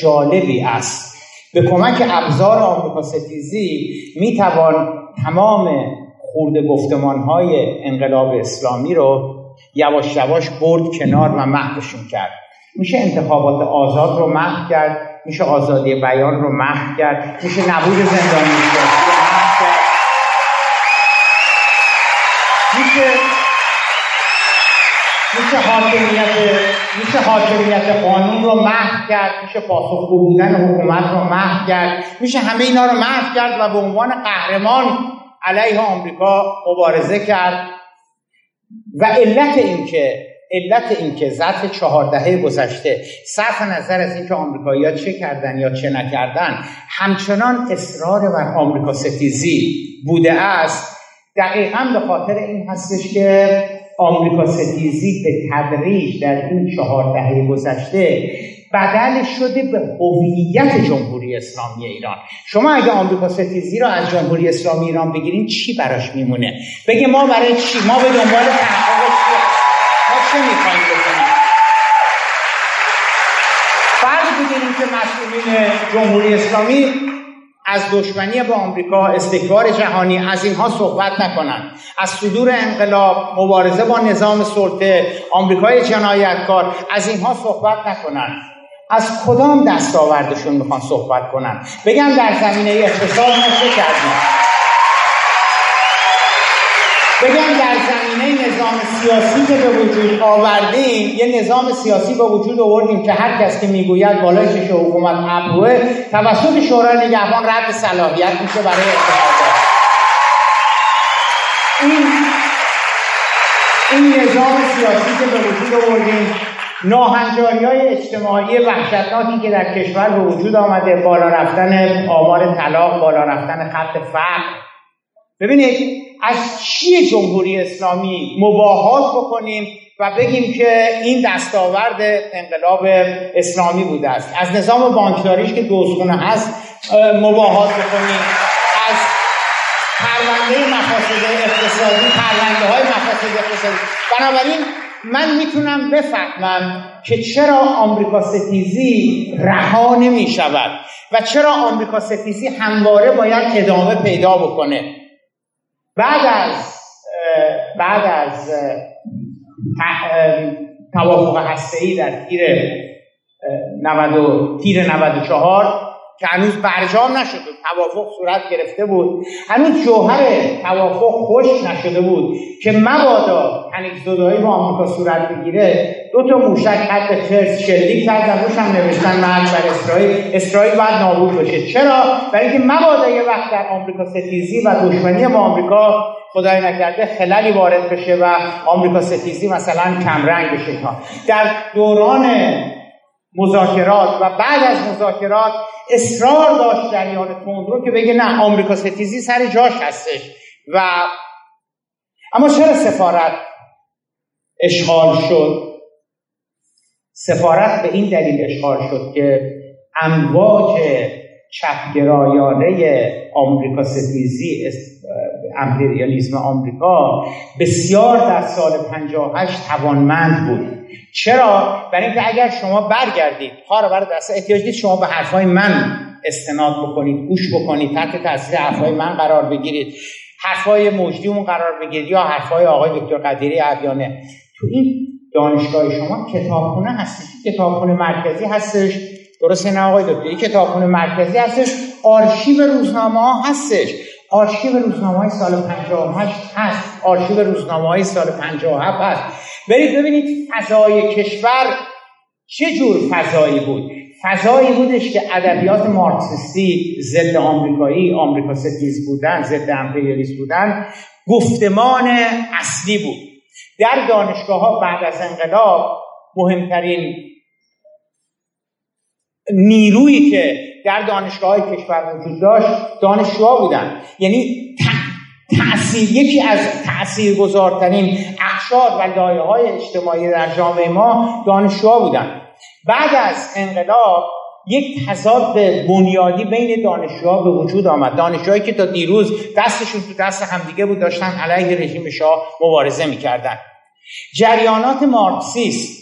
جالبی است. به کمک ابزار آمریکا ستیزی می‌توان تمام خورده گفتمان های انقلاب اسلامی رو یواش یواش برد کنار و محوشون کرد. میشه انتخابات آزاد رو محو کرد. میشه آزادی بیان رو محو کرد میشه نبود زندانی رو کرد. میشه میشه حاکمیت میشه حاکمیت قانون رو محو کرد میشه پاسخگو بودن حکومت رو محو کرد میشه همه اینا رو محو کرد و به عنوان قهرمان علیه آمریکا مبارزه کرد. و علت اینکه علت اینکه ظرف چهار دهه گذشته صرف نظر از اینکه آمریکایی‌ها چه کردن یا چه نکردن همچنان اصرار بر آمریکا ستیزی بوده است. دقیقا به خاطر این هستش که آمریکا ستیزی به تدریج در این چهار دهه گذشته بدل شده به هویت جمهوری اسلامی ایران. شما اگه آمریکا ستیزی را از جمهوری اسلامی ایران بگیرین چی براش میمونه؟ بگه ما برای چی؟ ما به دنبال تحقق ما چه می‌خوایم بکنیم فرض بگیریم که مسئولین جمهوری اسلامی از دشمنی با آمریکا استکبار جهانی از اینها صحبت نکنند. از صدور انقلاب مبارزه با نظام سلطه آمریکای جنایتکار از اینها صحبت نکنند. از کدام دستاوردشون می‌خوان صحبت کنن بگم در زمینه اقتصاد ما چه کردیم؟ بگم سیاسی که به وجود آوردیم یه نظام سیاسی به وجود آوردیم که هر کس که می‌گوید بالای چش حکومت ابروه توسط شورای نگهبان رد صلاحیت میشه برای انتخابات این این نظام سیاسی که به وجود آوردیم ناهنجاری های اجتماعی وحشتناکی که در کشور به وجود آمده بالا رفتن آمار طلاق بالا رفتن خط فقر. ببینید از چی جمهوری اسلامی مباهات بکنیم و بگیم که این دستاورد انقلاب اسلامی بوده است؟ از نظام بانکداریش که دوزخونه هست مباهات بکنیم. از پرونده مفاسد اقتصادی پرونده های مفاسد اقتصادی. بنابراین من می‌تونم بفهمم که چرا آمریکا ستیزی رها نمی شود و چرا آمریکا ستیزی همواره باید ادامه پیدا بکنه. بعد از بعد از توافق هسته‌ای در تیر 90 تیر 94 که هنوز برجام نشده توافق صورت گرفته بود. هنوز جوهر توافق خوش نشده بود که مبادا تنیک زدایی با آمریکا صورت بگیره. دو تا موشک حد خرس شلیک کردن روش هم نوشتن مرد بر اسرائیل. اسرائیل باید نابود بشه. چرا؟ برای اینکه مبادا یه وقت در آمریکا ستیزی و دشمنی با آمریکا خدای نکرده خلالی وارد بشه و آمریکا ستیزی مثلا کمرنگ بشه. در دوران مذاکرات و بعد از مذاکرات اصرار داشت جریان تندرو که بگه نه آمریکا ستیزی سر جاش هستش. و اما چرا سفارت اشغال شد؟ سفارت به این دلیل اشغال شد که امواج چپگرایانه آمریکا ستیزی امپریالیزم آمریکا بسیار در سال 58 توانمند بود. چرا؟ برای اینکه اگر شما برگردید ها برای دست احتیاج دید شما به حرفای من استناد بکنید گوش بکنید تحت تاثیر حرفای من قرار بگیرید. حرفای مجدیمون قرار بگیرید یا حرفای آقای دکتر قدیری عبیانه تو این دانشگاه شما کتابخونه هستش. کتابخونه مرکزی هستش. درست نه آقای دکتر؟ کتابخونه مرکزی هستش. آرشیو روزنامه ها هستش. آرشیو روزنامه های سال 58 هست. آرشیو روزنامه های سال 57 هست. برید ببینید فضای کشور چه جور فضایی بود. فضایی بودش که ادبیات مارکسیستی ضد آمریکایی آمریکا ستیز بودن ضد امپریالیسم بودن گفتمان اصلی بود. در دانشگاه ها بعد از انقلاب مهمترین نیرویی که در دانشگاه های کشور وجود داشت دانشجوها بودن. یعنی تأثیر یکی از تاثیرگذارترین اقشار و لایه های اجتماعی در جامعه ما دانشجوها بودن. بعد از انقلاب یک تضاد بنیادی بین دانشجوها به وجود آمد. دانشجوهایی که تا دیروز دستشون تو دست همدیگه بود داشتن علیه رژیم شاه مبارزه می‌کردن. جریانات مارکسیست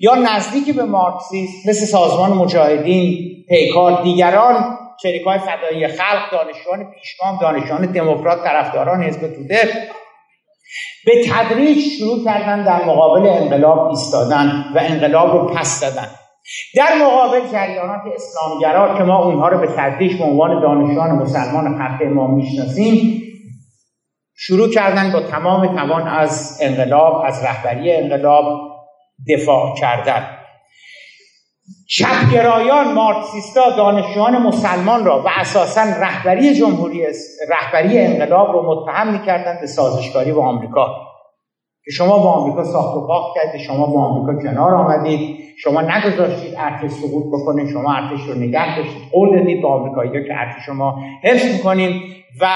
یا نزدیک به مارکسیست مثل سازمان مجاهدین پیکار دیگران شریکای فدایی خلق دانشجویان پیشگام دانشجویان دموکرات طرفداران حزب توده به تدریج شروع کردن در مقابل انقلاب ایستادن و انقلاب رو پس دادن. در مقابل جریانات اسلامگرا که ما اونها رو به تدریج به عنوان دانشجویان مسلمان خط امام می‌شناسیم شروع کردن با تمام توان از انقلاب از رهبری انقلاب دفاع کردن. چپگرایان مارکسیستا دانشجویان مسلمان را و اساسا رهبری جمهوری رهبری انقلاب رو متهم می‌کردند به سازشکاری با آمریکا. که شما با آمریکا ساخت و باخت کردید شما با آمریکا کنار آمدید شما نگذاشتید ارتش سقوط بکنه شما ارتش رو نگه داشتید قول دادید به آمریکایی‌ها که ارتش شما حفظ می‌کنیم و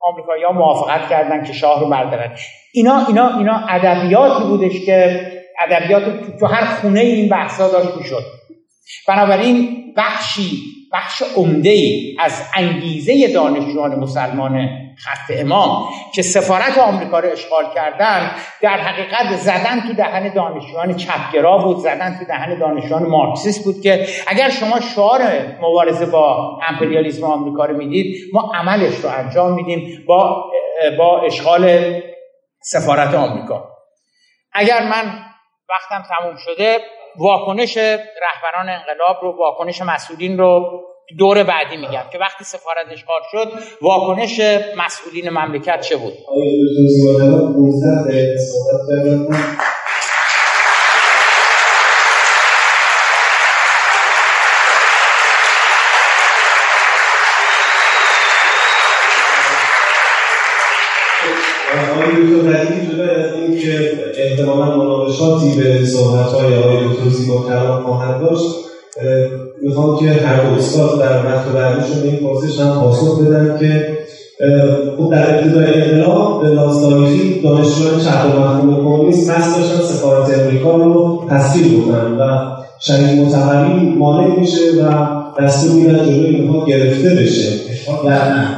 آمریکایی‌ها موافقت کردن که شاه رو بردارن. اینا اینا اینا ادبیاتی بودش که ادبیات تو هر خونه این بحثا داشت می‌شد. بنابراین بخشی بخش عمده ای از انگیزه دانشجویان مسلمان خط امام که سفارت آمریکا رو اشغال کردن در حقیقت زدن تو دهن دانشجویان چپگرا بود زدن تو دهن دانشجویان مارکسیست بود که اگر شما شعار مبارزه با امپریالیسم آمریکا رو می‌دید ما عملش رو انجام میدیم با با اشغال سفارت آمریکا. اگر من وقتم تموم شده واکنش رهبران انقلاب رو واکنش مسئولین رو دور بعدی میگم که وقتی سفارت اشغال شد واکنش مسئولین مملکت چه بود؟ آقای که احتمالا مناقشاتی به صحبتهای آقای دکتر زیبا کلام خواهد داشت. می‌خوام که هر دو استاد در وقت بعدیشون این پرسش هم پاسخ بدن که خب در ابتدای انقلاب به تاریخی دانشجویان چپ و مفهوم کمونیست قصد داشتن سفارت امریکا رو تسخیر بکنن و شهید متحری مانع میشه و دستور میدن جلوی اینها گرفته بشه. نه.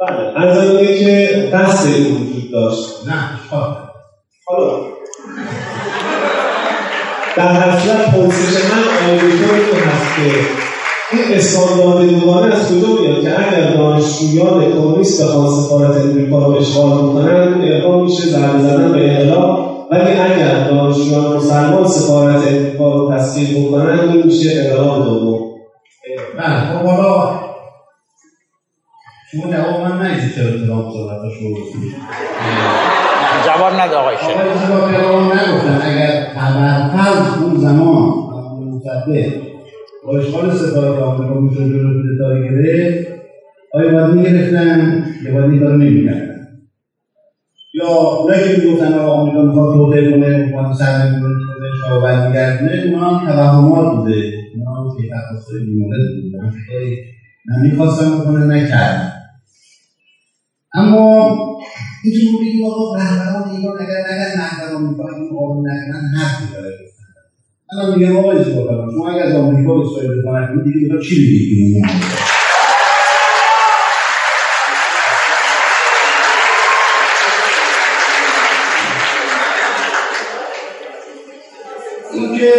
بله از اینه که این وجود داشت. نه حالا. در حقیقت پرسش من آیدیتور این هست که این استاندارد دوگانه از کجا میاد که اگر دانشجویان کمونیست بخوان سفارت امریکا رو اشغال این القا میشه ضربه زدن به انقلاب ولی اگر دانشجویان مسلمان سفارت امریکا رو تسخیر بکنن این میشه انقلاب دوم. بله خب حالا شما جواب من نگید چرا ترامپ صحبتاش رو جواب نده آقای شیخ آقای زیبا کلام نگفتن. اگر ابرفرض اون زمان مصدق با اشغال سفارت آمریکا می‌شد جلو کودتای گرفت آیا باید می‌گرفتن؟ یا باید این کارو نمی‌کردن؟ یا اونایی که می‌گفتن آقا آمریکا می‌خواد توطئه کنه می‌خواد کنه شما برمیگردونه اونا هم توهمات بوده. اونا هم که تفاصیل بیمورد بوده. نمی‌خواستم بکنه نکردم اما اینجور بگیم آقا رهبران ایران اگر نگن رهبران می‌خوان این قانون نکنن حرفی داره الان میگم آقای زیبا شما اگر از آمریکا استفاده کنید دیگه می‌خواد چی بگید اینکه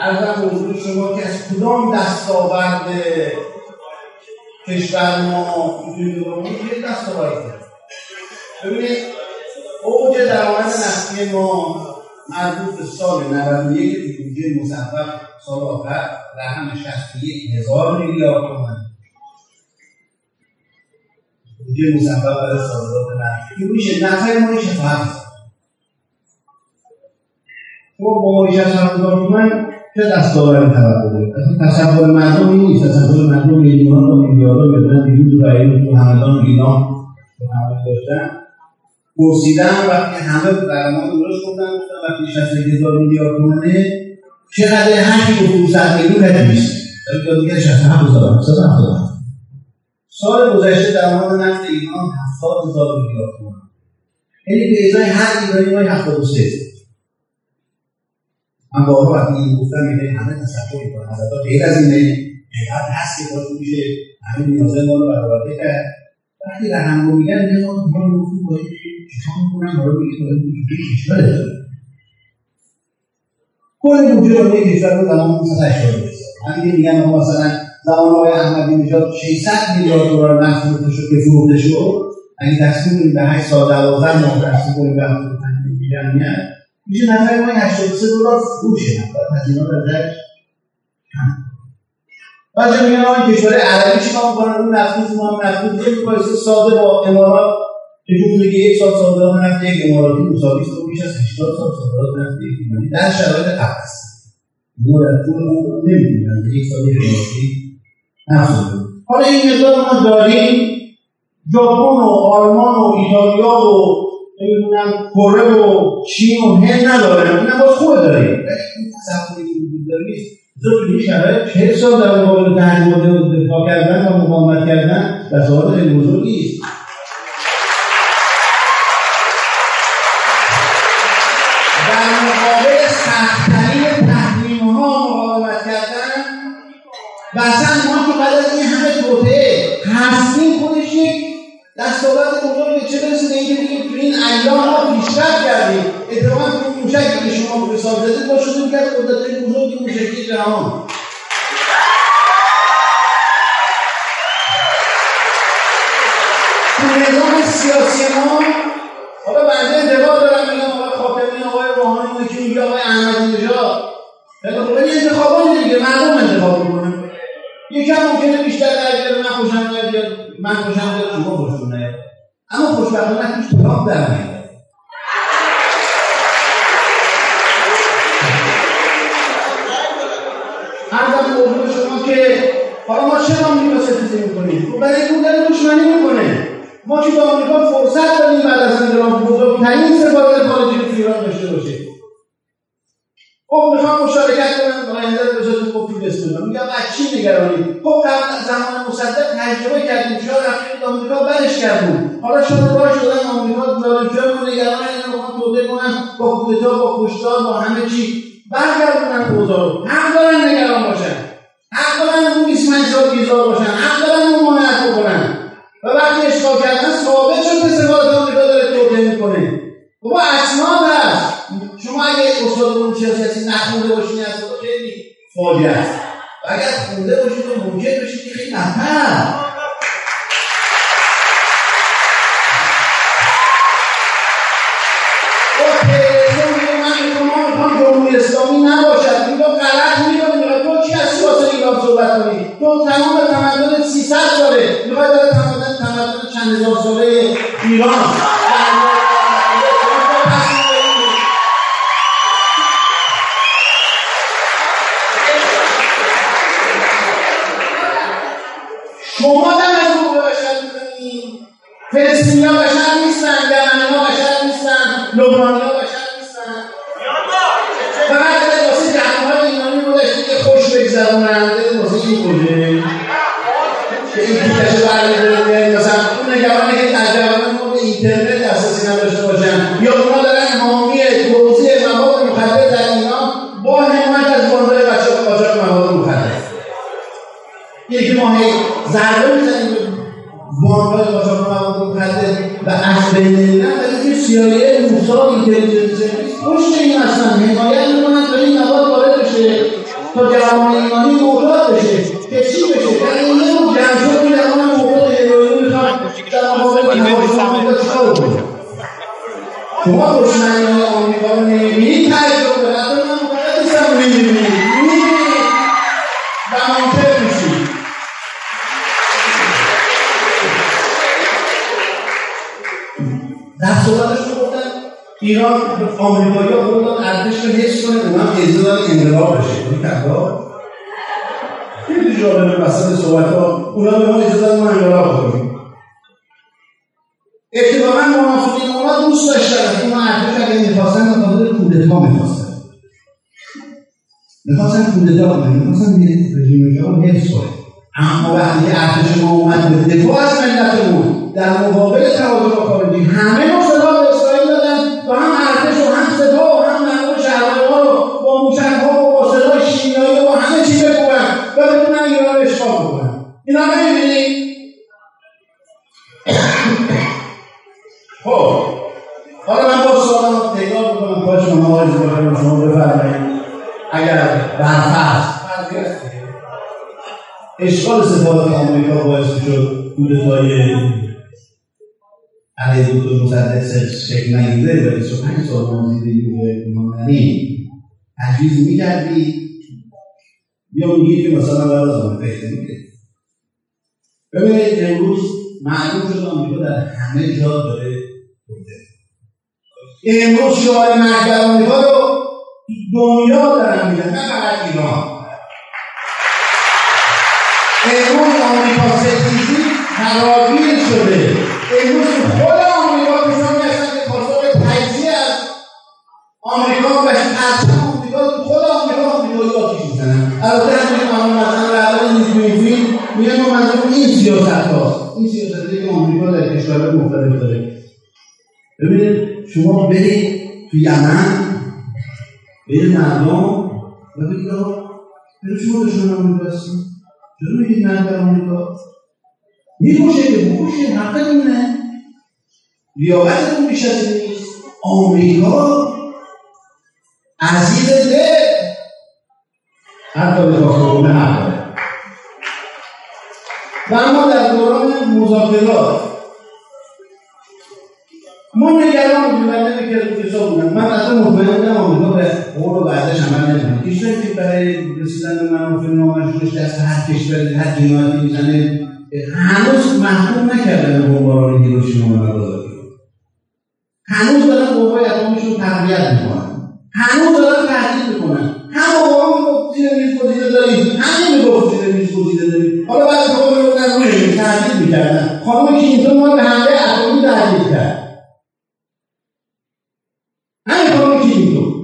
ارزم حضور شما که از کدام دستاورد کشور ما می‌تونیم بگیم یه دستاورد ببینید اوج درآمد نفتی ما مربوط به سال 91 که بودجه مصوب سال آخر رقم 61 هزار میلیارد تومان بودجه مصوب برای صادرات نفتی. میشه نفع ما میشه فرض خب با 67 هزار چه دستاوردی توقع داره؟ تصور مردم این نیست. تصور مردم میلیون و میلیاردها بدن دیروز و ایران تو همدان و ایران رو حمله داشتن. پرسیدن وقتی همه برنامه درست گفتن گفتن وقتی 61 هزار میلیارد تومنه چقدر هشت و 500 میلیون کجیست ولی دیگه 67 هزار 770 سال گذشته درآمد نفت ایران 70 هزار میلیارد تومان یعنی به ازای هر ایرانی ما 73 من بارها وقتی این گفتم یعنی همه تصور می‌کنن حضرت غیر از اینه اینقدر هست که باید میشه همه نیازه ما رو برآورده کرد وقتی رقم رو میگن میگن ما رو گفتیم باید چیکار می‌کنن ما رو میگه باید کشور کل بودجه رو کشور رو زمان 580 من دیگه میگن ما مثلا زمان آقای احمدی نژاد 600 میلیارد دلار فروخته شد که فروخته شد اگه کنیم به 8 سال 12 ماه تقسیم کنیم به 75 میلیون میشه نفر ما 83 دلار فروشه نفر. هزینه ازش بعضی میگن آقا کشور عربی چیکار می‌کنن؟ اون نفتی ما هم نفتی خیلی مقایسه ساده با امارات نشون میده که یک سال صادرات نفت یک اماراتی مساوی است. بیش از 80 سال صادرات نفت یک ایرانی در شرایط قبل است. مرتب نمی‌دونن. یک سال یک اماراتی نفت حالا این مقدار ما داریم. ژاپن و آلمان و ایتالیا و نمی‌دونم کره و چین و هند ندارن اینا باز خوبه داریم ولی تصوری که وجود داره نیست. ضمن شرایط چه سال در مقابل تحریمات دفاع کردن و مقاومت کردن دستاورد خیلی بزرگی است در مقابل سختترین تحریم ها و اصلا ما که بعد از این همه توطعه هستیم خودش یک دستاورد ایام ما پیشرفت کردیم. اتفاقا این موشکی که شما به حساب زدید ما شدیم که قدرت بزرگ موشکی جهان. تو نظام سیاسی ما حالا بنده انتقاد دارم میگم آقای خاتمی آقای روحانی اونه که میگه آقای احمدی نژاد. ولی انتخابات دیگه مردم انتخاب می‌کنه یکم ممکنه بیشتر درگیر من خوشم درگیر من خوشم درگیر Ama boşanmak hiç tamam denmiyor. هزار ایران. شما در از اون بشر می‌دونیم فلسطینی ها بشر نیستن یمنی ها بشر نیستن ها بشر نیستن. که خوش بگذرونند واسه امروز شعار مرکز ها رو دنیا دارن میدن نه فقط ایران امروز آمریکا ستیزی فراگیر شده. امروز خود آمریکا کسانی هستن که خواستار تجزیه از آمریکا و از آمریکا خود آمریکا آمریکا رو آتیش می‌زنن. البته همین قانون مثلا رهبر نیز فیلم میگه ما منظور این سیاست هاست. این سیاست که آمریکا در کشورهای مختلف داره. ببینید شما برید تو یمن برید مردم و بگید آقا چرا شما دشمن آمریکا هستید چرا میگید نه در آمریکا می‌کشه که بکشه حقتونه لیاقتتون بیش از این نیست. آمریکا عزیز ده حتی به کارخانه و اما در دوران مذاکرات ما نگران بودیم نمی‌کردیم که بودن. من اصلا مطمئن بودم آمریکا به قول و بعدش عمل نمی‌کنه کشوری که برای رسیدن به منافع نامشروعش دست هر کشوری هر جنایتی می‌زنه هنوز محکوم نکردن بمباران هیروشیما و ناگازاکی هنوز دارن قوای اتمیشون تقویت می‌کنن هنوز دارن تهدید می‌کنن هم قوام زیر میز گزیده داریم. همین می‌گفت زیر میز گزیده داریم. حالا بعد قوم رو روی تهدید می‌کردن. خانم کلینتون ما به حمله اتمی تهدید کرد همین خانم کلینتون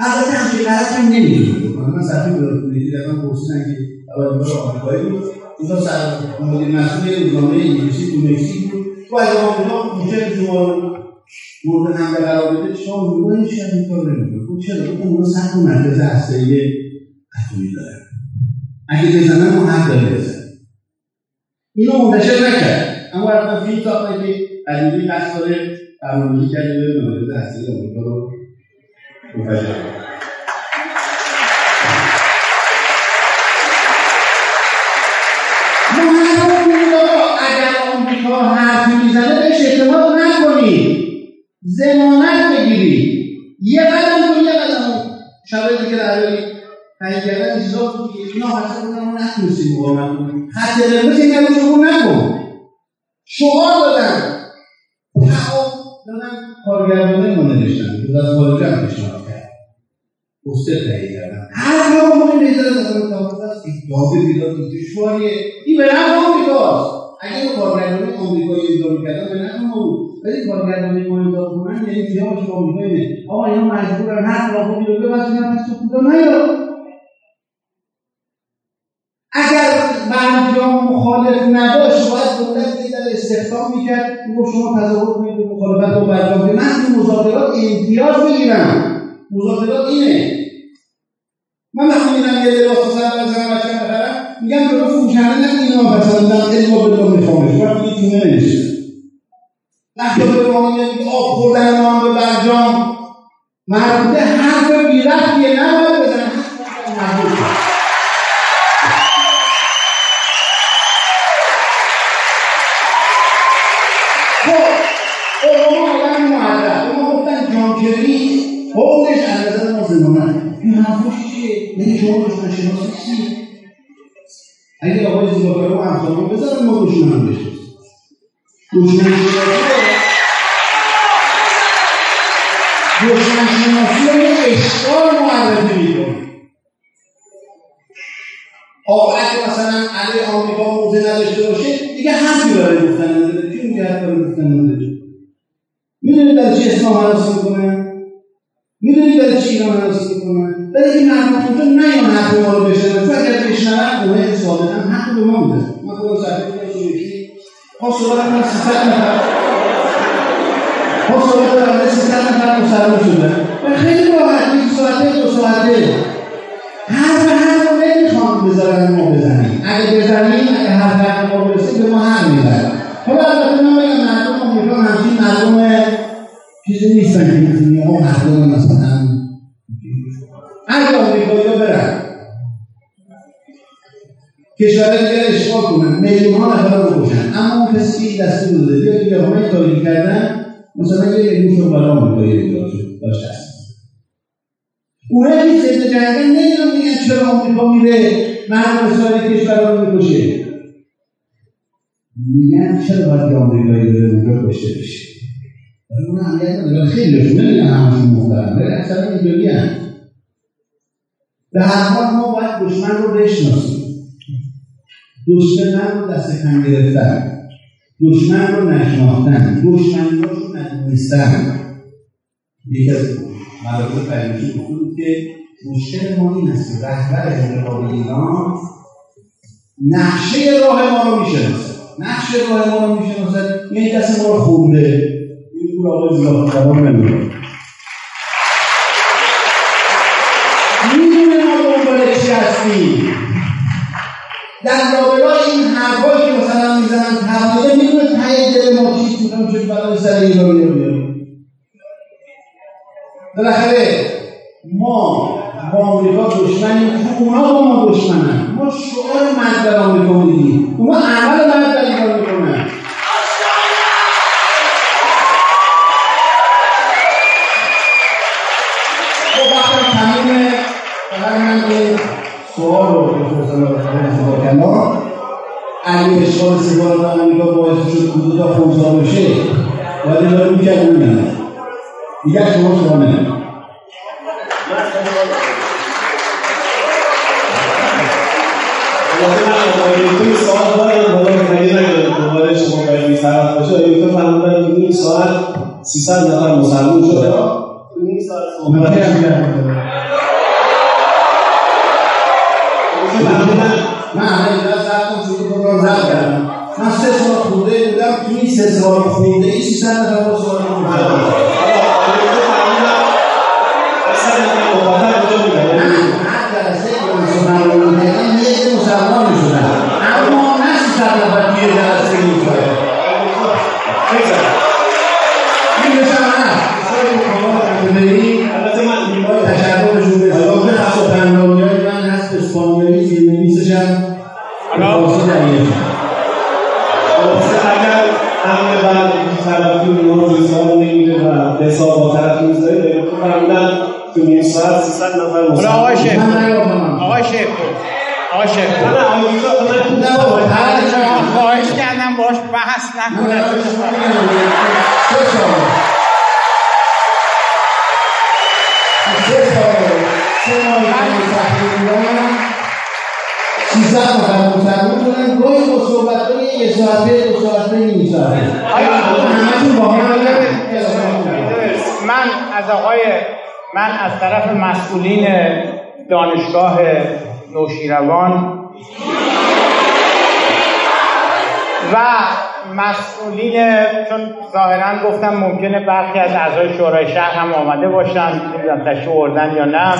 البته همچین غلطی نمی‌تونه بکنه من صفحه بودی در من پرسیدن که اول آمریکایی بود. اونجا سر مدیر مسئول روزنامه انگلیسی تو مکزیک بود. و اگه آمریکا موشک شما مورد حمله قرار بده شما میگو این شاید این کار نمی‌کنه؟ خب چرا؟ خب اون سخت و مرکز هسته‌ای اتمی داره. اگه بزنن ما حق داریم بزنن اینو منتشر نکرد. اما رفتن فیلم ساختن که علیمی قصد داره برنامه‌ریزی کرده به مرکز هسته‌ای آمریکا رو منتشر زمانت بگیرید یه قدم تو یه قدم شرایطی که در حالی تعیین کردن چیزا اینا حتی بودن ما نتونستیم مقاومت کنیم خط قرمز این قدم شما نکن شما دادن تمام دادن کارگردانه ما نوشتن از کرد پوستر تهیه کردن. هر جا این نظر از آمریکا است اتحاد بیداد دشواریه. این به نفع آمریکاست اگه با کارگردانی آمریکایی اجرا می‌کردن به نفع بود. ولی کارگردانی ما اجرا کنن یعنی خیالش آمریکایی نه آقا اینا مجبورن هر راهی رو ببسونن پس تو کوتا نیا اگر برجام مخالف نداشت باید دولت در استخدام می‌کرد می‌گفت شما تظاهر کنید به مخالفت با برجام من تو مذاکرات امتیاز بگیرم مذاکرات اینه. من وقتی میرم یه لباس سر بزنم بچه بخرم میگم درست فروشنده نه اینا مثلا من علم بدون میخوامش وقتی یه تونه نمیشه وقتی به ما میگه آب خوردن ما به برجام. مربوطه حرف بیرفتیه نباید بزنن. حرف حقوقش این حرفش چیه؟ یعنی شما دشمن شناسی چی؟ اگه آقای زیباکار رو همسانون بذارن ما دشمن هم بشناسیم دشمن شناسی دشمن شناسی رو اشکال معرفی می‌کنه. آقا اگه مثلا علی آمریکا موزه نداشته باشه دیگه حرفی برای گفتن نداره. کی میگه حرف برای گفتن نداره؟ می‌دونید در چی اسلام حراسی می‌کنه می‌دونی برای چی اینا مناسب می‌کنن؟ برای این مردم اونجا نیان حرف ما رو بشنون چون اگر بشنون اوه صادقا حق به ما میدن من خودم صفحه کنم یکی ها صحبت من سیصد نفر. ها صحبت من سیصد نفر مسلمان شدن. و خیلی راحت یک ساعته دو ساعته حرف هر رو نمی‌خوام بذارن ما بزنیم. اگه بزنیم اگه حرف هر ما برسه به ما هم می‌برن. حالا البته من بگم مردم آمریکا همچین مردم چیزی نیستن که می‌تونی آقا مردم مثلا اگه آمریکایی ها برن. کشورهای دیگر اشغال کنن میلیون ها نفر رو بکشن اما اون کسی که دستور داده بیا توی یابانه تاریخ کردن مثلا یه میلیون شد برای آمریکایی داشته هست اونایی که ضد جنگل نمی‌دونم میگن چرا آمریکا میره مردم اسرائیل کشورها رو می‌کشه. میگن چرا باید آمریکایی بره اونجا کشته بشه؟ اون اهمیت نداره خیلیشون نمیگن همشون مختلف. ولی اکثر اینجوری هم به هر حال ما باید دشمن رو بشناسیم. دشمن رو دست کم گرفتن. دشمن رو نشناختن. دشمن رو ندونستن یکی از مدارس فرهنگی گفته که مشکل ما این است که رهبر انتخاب ایران نقشه راه ما رو می‌شناسه. نقشه راه ما رو می‌شناسه. یعنی دست ما رو خونده. این رو آقای زیاد کلام نمی‌دونه می‌دونه ما دنبال چی هستیم در این حرفایی که مثلا می‌زنن تبلیغه می‌دونه ته دل ما چی می‌کنم چه برای سر ایرانی رو بیاریم بالاخره ما با آمریکا دشمنیم اونا با ما دشمنن ما شعار مرد در آمریکا میدیم اونا عمل آقای دکتر سوال دارم حالا که مگه نگم دوباره شما باید بی‌طرف باشه آقای دکتر فرمودن که این ساعت 300 نفر مسلمون شده نیم ساعت تو این سه سال خورده ای سی سه ماه که من تحقیق بودم سیزده نفر مسلمان شدن گاهی با صحبت‌های یه ساعته دو ساعته نیم ساعته من از آقای من از طرف مسئولین دانشگاه نوشیروان و مسئولین چون ظاهرا گفتم ممکنه برخی از اعضای شورای شهر هم آمده باشن نمی‌دونم تشریف آوردن یا نه.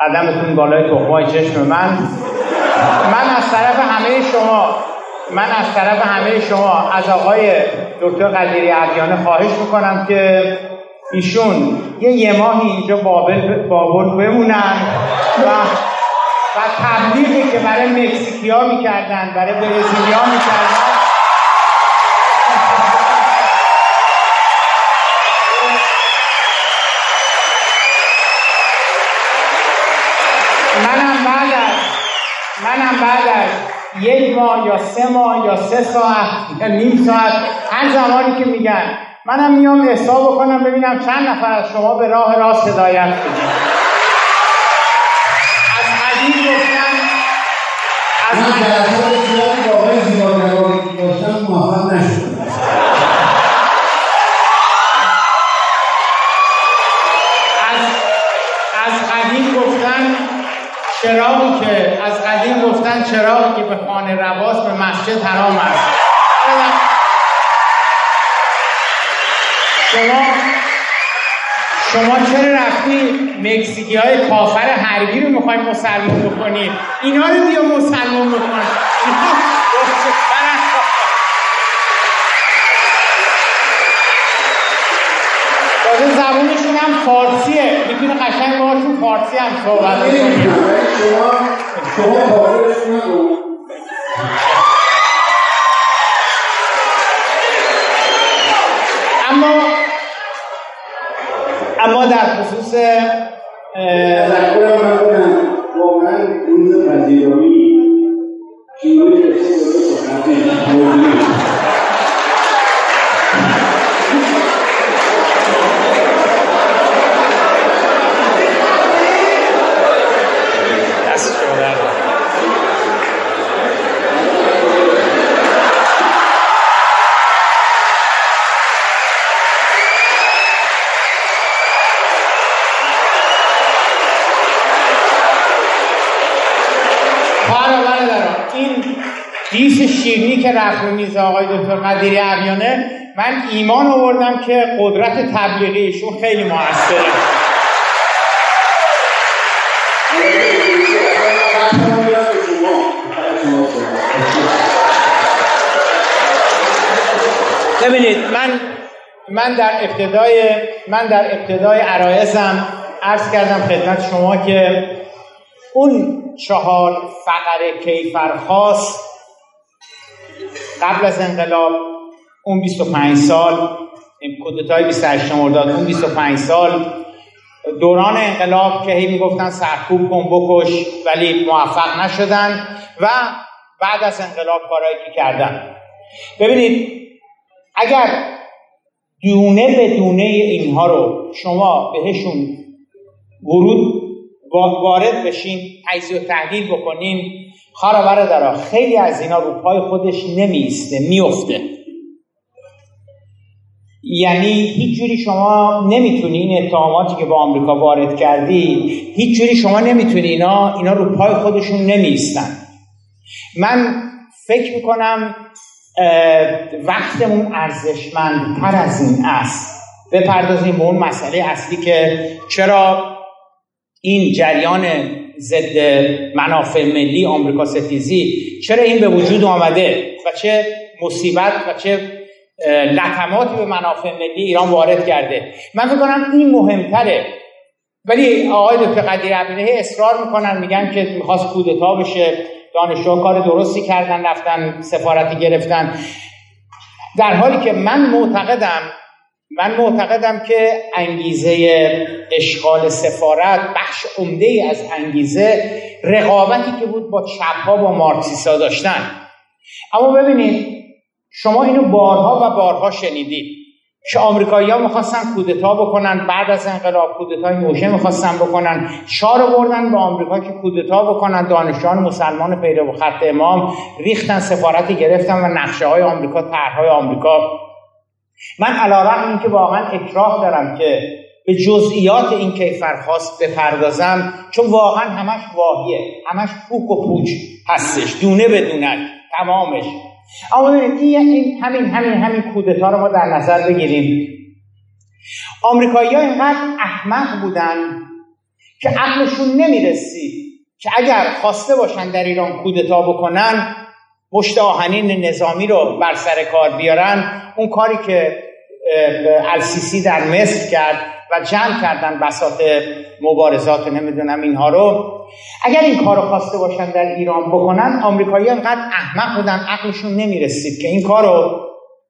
قدمتون بالای تخمای چشم من. من از طرف همه شما من از طرف همه شما از آقای دکتر قدیری عریانه خواهش می‌کنم که ایشون یه یه ماهی اینجا بابل بابل بمونن و و تبلیغی که برای مکزیکیا می‌کردن برای برزیلیا می‌کردن. منم بعد منم بعد از یک ماه یا سه ماه یا سه ساعت یا نیم ساعت هر زمانی که میگن منم میام حساب بکنم ببینم چند نفر از شما به راه راست هدایت شدید من موفق نشدم. از قدیم گفتن چراغی که از قدیم گفتن چراغی که به خانه رواست به مسجد حرام است. شما شما چرا رفتی مکزیکی های کافر حربی رو می‌خوای مسلمان بکنی؟ اینا رو بیا مسلمان بکن. تازه زبونشون هم فارسیه. می‌تونه قشنگ باهاشون فارسی هم صحبت شما شما کارش نکن اما اما در خصوص اه، این دیس شیرینی که رفت میز آقای دکتر قدیری اریانه من ایمان آوردم که قدرت تبلیغیشون خیلی موثره. ببینید من من در ابتدای من در ابتدای عرایزم عرض کردم خدمت شما که اون چهار فقر کیفرخواست قبل از انقلاب اون 25 سال کودتای 28 مرداد اون 25 سال دوران انقلاب که هی می‌گفتن سرکوب کن بکش ولی موفق نشدن و بعد از انقلاب کارایی که کردن. ببینید اگر دونه به دونه اینها رو شما بهشون ورود وارد بشین تجزیه و تحلیل بکنین. خارا برادرا خیلی از اینا رو پای خودش نمیسته میفته یعنی هیچ جوری شما نمی‌تونی این اتهاماتی که با آمریکا وارد کردی هیچ جوری شما نمی‌تونی اینا اینا رو پای خودشون نمیستن من فکر می‌کنم وقتمون ارزشمندتر از این است. بپردازیم به اون مسئله اصلی که چرا این جریان ضد منافع ملی آمریکا ستیزی چرا این به وجود آمده و چه مصیبت و چه لطماتی به منافع ملی ایران وارد کرده؟ من فکر کنم این مهمتره. ولی آقای دکتر قدیر عبدالهی اصرار می‌کنن میگن که می‌خواست کودتا بشه دانشجو کار درستی کردن رفتن سفارتی گرفتن. در حالی که من معتقدم من معتقدم که انگیزه اشغال سفارت بخش عمده ای از انگیزه رقابتی که بود با چپها با مارکسیستا داشتن. اما ببینید شما اینو بارها و بارها شنیدید که آمریکایی ها می‌خواستن کودتا بکنن بعد از انقلاب کودتای موشه می‌خواستن بکنن رو بردن به آمریکا که کودتا بکنن دانشجویان مسلمان پیرو خط امام ریختن سفارتی گرفتن و نقشه های آمریکا طرحهای آمریکا. من علیرغم اینکه واقعا اکراه دارم که به جزئیات این کیفرخواست بپردازم چون واقعا همش واهیه همش پوک و پوچ هستش دونه به دونه تمامش. اما این همین همین همین کودتا رو ما در نظر بگیریم. آمریکایی ها اینقدر احمق بودن که عقلشون نمی‌رسید که اگر خواسته باشن در ایران کودتا بکنن مشت آهنین نظامی رو بر سر کار بیارن اون کاری که السیسی در مصر کرد و جمع کردن بساط مبارزات نمی‌دونم اینها رو. اگر این کار رو خواسته باشن در ایران بکنن آمریکایی انقدر احمق بودن عقلشون نمی‌رسید که این کار رو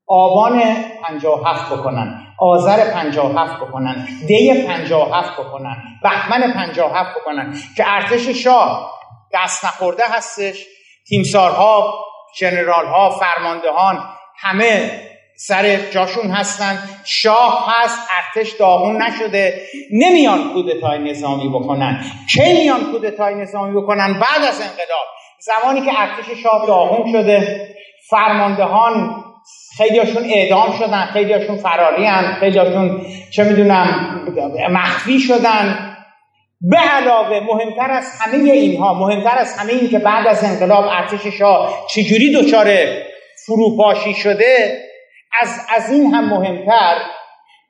آبان 57 بکنن آذر 57 بکنن دی 57 بکنن بهمن 57 بکنن که ارتش شاه دست نخورده هستش تیمسارها جنرالها فرماندهان همه سر جاشون هستن. شاه هست ارتش داغون نشده. نمیان کودتای نظامی بکنن. کی میان کودتای نظامی بکنن بعد از انقلاب؟ زمانی که ارتش شاه داغون شده فرماندهان خیلیاشون اعدام شدن خیلیاشون فراری هن خیلیاشون چه می‌دونم مخفی شدن. به علاوه مهمتر از همه اینها مهمتر از همه این که بعد از انقلاب ارتش شاه چجوری دچار فروپاشی شده از, از این هم مهمتر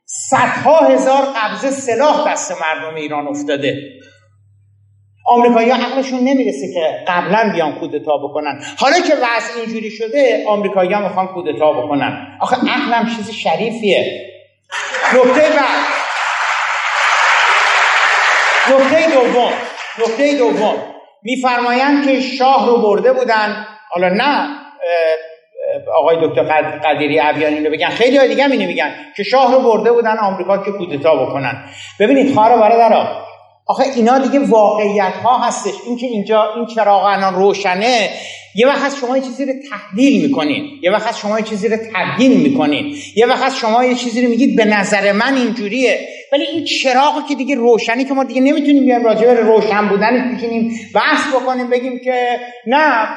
صدها هزار قبضه سلاح دست مردم ایران افتاده. آمریکایی عقلشون نمی‌رسه که قبلا بیان کودتا بکنن. حالا که وضع اینجوری شده آمریکایی ها می‌خوان کودتا بکنن. آخه عقلم چیز شریفیه. نکته بعد. نکته دوم نکته دوم. میفرمایند که شاه رو برده بودن. حالا نه آقای دکتر قدیری ابیانی رو بگن. خیلی های دیگه اینو میگن که شاه رو برده بودن آمریکا که کودتا بکنن. ببینید خواهر برادرها آخه اینا دیگه واقعیت ها هستش اینکه اینجا این چراغ الان روشنه. یه وقت از شما یه چیزی رو تحلیل می‌کنین یه وقت از شما یه چیزی رو تبیین می‌کنین یه وقت از شما یه چیزی رو میگید به نظر من اینجوریه. ولی این چراغی که دیگه روشنی که ما دیگه نمی‌تونیم بیایم راجع به روشن بودن بشینیم بحث بکنیم بگیم که نه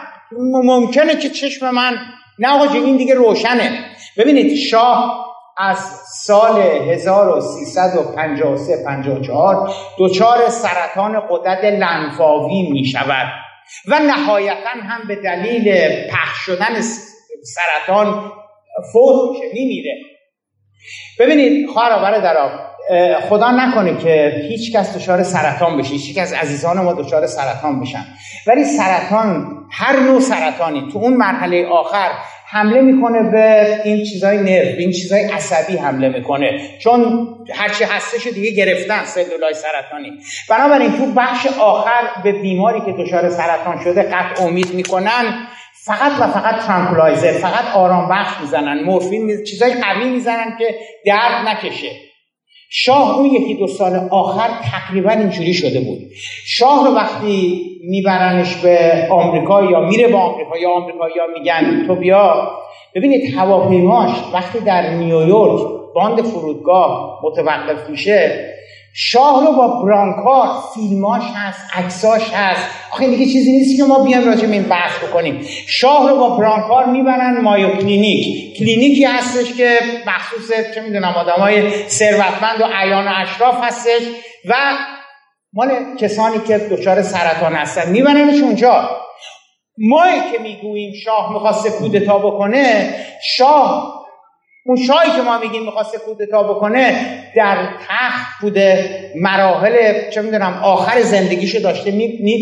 ممکنه که چشم من نه آقا این دیگه روشنه. ببینید شاه از سال 1353 54 دچار سرطان قدرت لنفاوی می شود و نهایتا هم به دلیل پخش شدن سرطان فوت میشه میمیره. ببینید خواهر برادران خدا نکنه که هیچ کس دچار سرطان بشه. هیچ از عزیزان ما دچار سرطان بشن. ولی سرطان هر نوع سرطانی تو اون مرحله آخر حمله می‌کنه به این چیزای نرو به این چیزای عصبی حمله می‌کنه. چون هرچی هستش دیگه گرفتن سلولای سرطانی. بنابراین تو بخش آخر به بیماری که دچار سرطان شده قطع امید می‌کنن. فقط و فقط ترانکولایزر فقط آرام بخش می‌زنن مورفین چیزای قوی می‌زنن که درد نکشه. شاه اون یکی دو سال آخر تقریبا اینجوری شده بود. شاه رو وقتی میبرنش به آمریکا یا میره به آمریکا یا آمریکا یا میگن تو بیا. ببینید هواپیماش وقتی در نیویورک باند فرودگاه متوقف میشه شاه رو با برانکار فیلماش هست عکساش هست. آخه دیگه چیزی نیست که ما بیایم راجع به این بحث بکنیم. شاه رو با برانکار می‌برن مایو کلینیک. کلینیکی هستش که مخصوص چه می‌دونم آدمای ثروتمند و اعیان و اشراف هستش و مال کسانی که دچار سرطان هستن. میبرنش اونجا. ما که می‌گوییم شاه می‌خواسته کودتا بکنه شاه اون شاهی که ما میگیم می‌خواسته کودتا بکنه در تخت بوده مراحل چه می‌دونم آخر زندگیشو داشته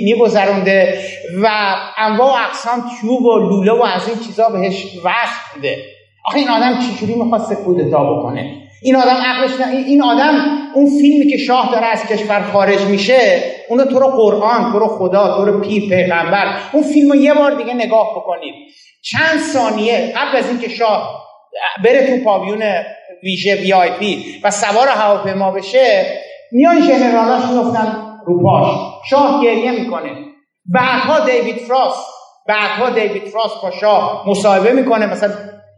میگذرونده و انواع و اقسام تیوب و لوله و از این چیزا بهش وقت بوده آخه این آدم چجوری می‌خواسته کودتا بکنه؟ این آدم عقلش این آدم اون فیلمی که شاه داره از کشور خارج میشه اونو تو رو قرآن تو رو خدا تو رو پیر پیغمبر اون فیلم یه بار دیگه نگاه بکنید. چند ثانیه قبل از اینکه شاه بره تو پاویون ویژه وی آی پی و سوار هواپیما بشه میان ژنرالاش میفتن رو پاش. شاه گریه می‌کنه. بعدها دیوید فراست بعدها دیوید فراست با شاه مصاحبه می‌کنه مثلا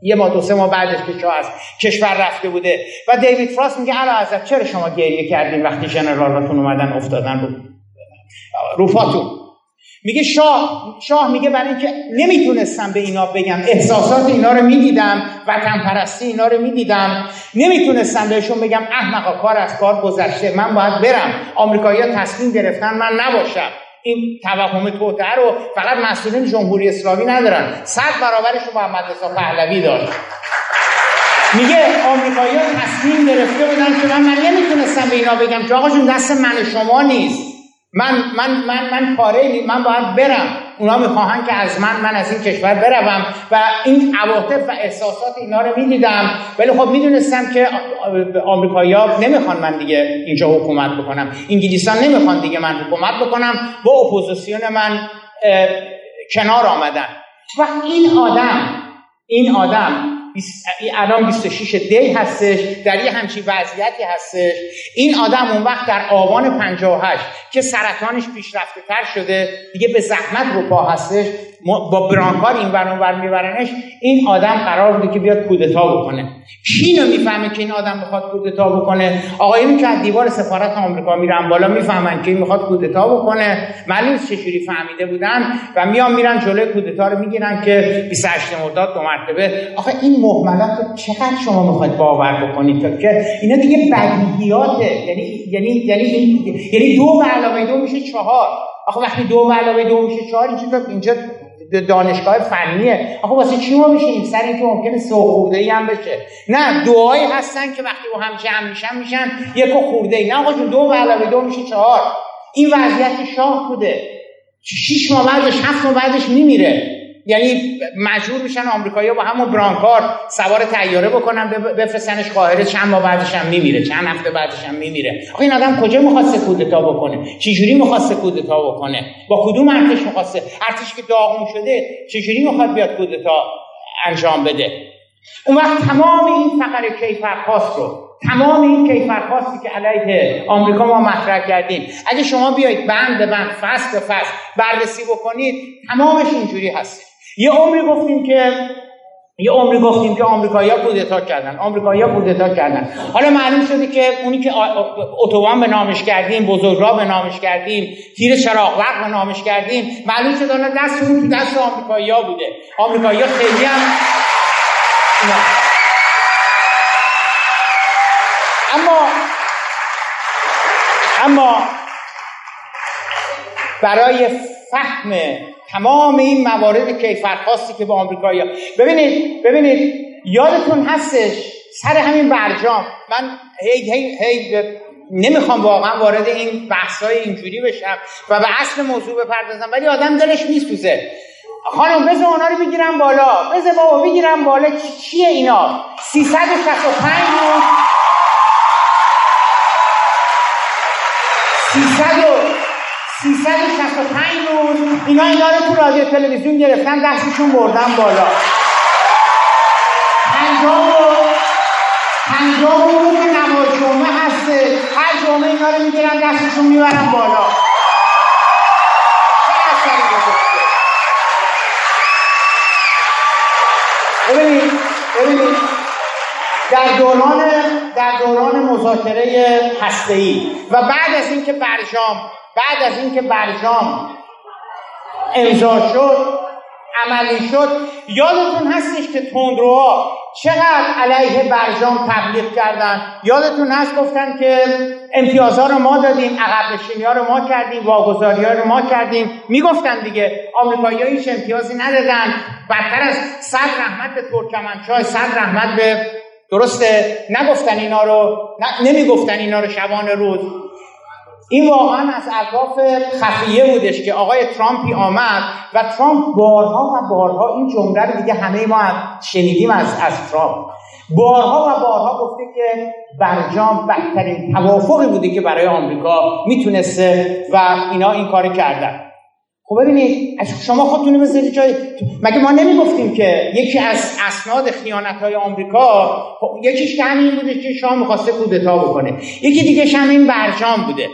یه ماه دو سه ماه بعدش که شاه از کشور رفته بوده. و دیوید فراست میگه اعلی حضرت چرا شما گریه کردین وقتی ژنرالاتون اومدن افتادن رو روفاتون میگه شاه شاه میگه برای اینکه نمی‌تونستم به اینا بگم احساسات اینا رو می‌دیدم وطن پرستی اینا رو می‌دیدم نمی‌تونستم بهشون بگم احمقا کار از کار گذشته من باید برم. آمریکایی‌ها تصمیم گرفتن من نباشم. این توهم توتر رو فقط مسئولین جمهوری اسلامی ندارن. صد برابرش محمد رضا پهلوی داشت میگه آمریکایی‌ها تصمیم گرفته بودن که من, من نمی‌تونستم به اینا بگم که آقا جون دست من شما نیست. من من من من کاره من باید برم. اونا می‌خواهن که از من من از این کشور بروم. و این عواطف و احساسات اینا رو می‌دیدم. ولی خب می‌دونستم که آمریکایی‌ها نمی‌خوان من دیگه اینجا حکومت بکنم. انگلیسان نمی‌خوان دیگه من حکومت بکنم. با اپوزیسیون من کنار آمدن. و این آدم این آدم الان 26 دی هستش در یه همچین وضعیتی هستش. این آدم اون وقت در آبان 58 که سرطانش پیشرفته تر شده دیگه به زحمت رو پا هستش. با برانکار این ور اونور میبرنش این آدم قرار بوده که بیاد کودتا بکنه. کی اینو می‌فهمه که این آدم می‌خواد کودتا بکنه. آقایونی که از دیوار سفارت آمریکا میرن بالا می‌فهمن که این می‌خواد کودتا بکنه. معلوم چجوری فهمیده بودن و میان میرن جلوی کودتا رو می‌گیرن که 28 مرداد دو مرتبه. آخه این مهملات رو چقدر شما می‌خواید باور بکنید؟ تا که اینا دیگه بدیهیاته. یعنی یعنی یعنی یعنی دو به علاوه دو میشه چهار. آخه وقتی دو به علاوه دو میشه چهار اینجا دانشگاه فنیه. آخه واسه چی ما میشیم سر اینکه ممکنه سو خورده ای هم بشه. نه دعایی هستن که وقتی با هم جمع میشن میشن یک خورده ای. نه آقا دو به علاوه دو میشه چهار. این وضعیت شاه بوده. شیش ماه بعدش هفت ماه بعدش میمیره. یعنی مجبور میشن آمریکایی‌ها با همون برانکار سوار تیاره بکنن بفرستنش قاهره. چند ماه بعدش هم میمیره چند هفته بعدش هم میمیره. آخه این آدم کجا می‌خواسته کودتا بکنه؟ چجوری می‌خواسته کودتا بکنه؟ با کدوم ارتش می‌خواسته ارتش که داغون شده چجوری می‌خواد بیاد کودتا انجام بده؟ اون وقت تمام این فقر کیفرخواست رو تمام این کیفرخواستی که علیه آمریکا ما مطرح کردیم اگه شما بیایید بند به بند فصل به فصل بررسی بکنید تمامش اینجوری هست یه عمری گفتیم که یه عمری گفتیم که آمریکایی‌ها کودتا کردن. آمریکایی‌ها کودتا کردن. حالا معلوم شده که اونی که اتوبان به نامش کردیم بزرگراه به نامش کردیم تیر چراغ به نامش کردیم معلوم شده حالا دست اون تو دست آمریکایی‌ها بوده. آمریکایی‌ها خیلی هم اما اما برای فهم تمام این موارد کیفرخواستی که به آمریکایی ببینید ببینید یادتون هستش سر همین برجام. من هی هی هی نمی‌خوام واقعا وارد این بحثای اینجوری بشم و به اصل موضوع بپردازم ولی آدم دلش میسوزه. خانم بذار اونا رو بگیرم بالا. بذار بابا بگیرم بالا. چیه اینا؟ 365 روز 365 روز اینا اینا رو تو رادیو تلویزیون گرفتن دستشون بردن بالا. پنجاه و پنجاه روز نماز جمعه هسته هر جمعه اینا رو می‌گیرن دستشون می‌برن بالا. ببینید ببینید. در دوران در دوران مذاکره هسته‌ای. و بعد از اینکه برجام بعد از اینکه برجام امضا شد عملی شد یادتون هستش که تندروها چقدر علیه برجام تبلیغ کردن؟ یادتون هست گفتن که امتیازها رو ما دادیم عقب نشینی رو ما کردیم واگذاری رو ما کردیم. می‌گفتن دیگه آمریکایی هیچ امتیازی ندادن. بدتر از صد رحمت به ترکمنچای صد رحمت به درسته؟ نگفتن اینا رو نمی‌گفتن اینا رو شبان روز. این واقعا از اطراف خفیه بودش که آقای ترامپی آمد و ترامپ بارها و بارها این جمله رو دیگه همه ما شنیدیم از از ترامپ. بارها و بارها گفته که برجام بدترین توافقی بوده که برای آمریکا می‌تونسته و اینا این کار کردن. خب ببینید شما خودتون بذارید جای مگه ما نمی‌گفتیم که یکی از اسناد خیانت های آمریکا خب یکیش که همین بوده که شما می‌خواسته کودتا بکنه. یکی دیگه همین برجام بوده.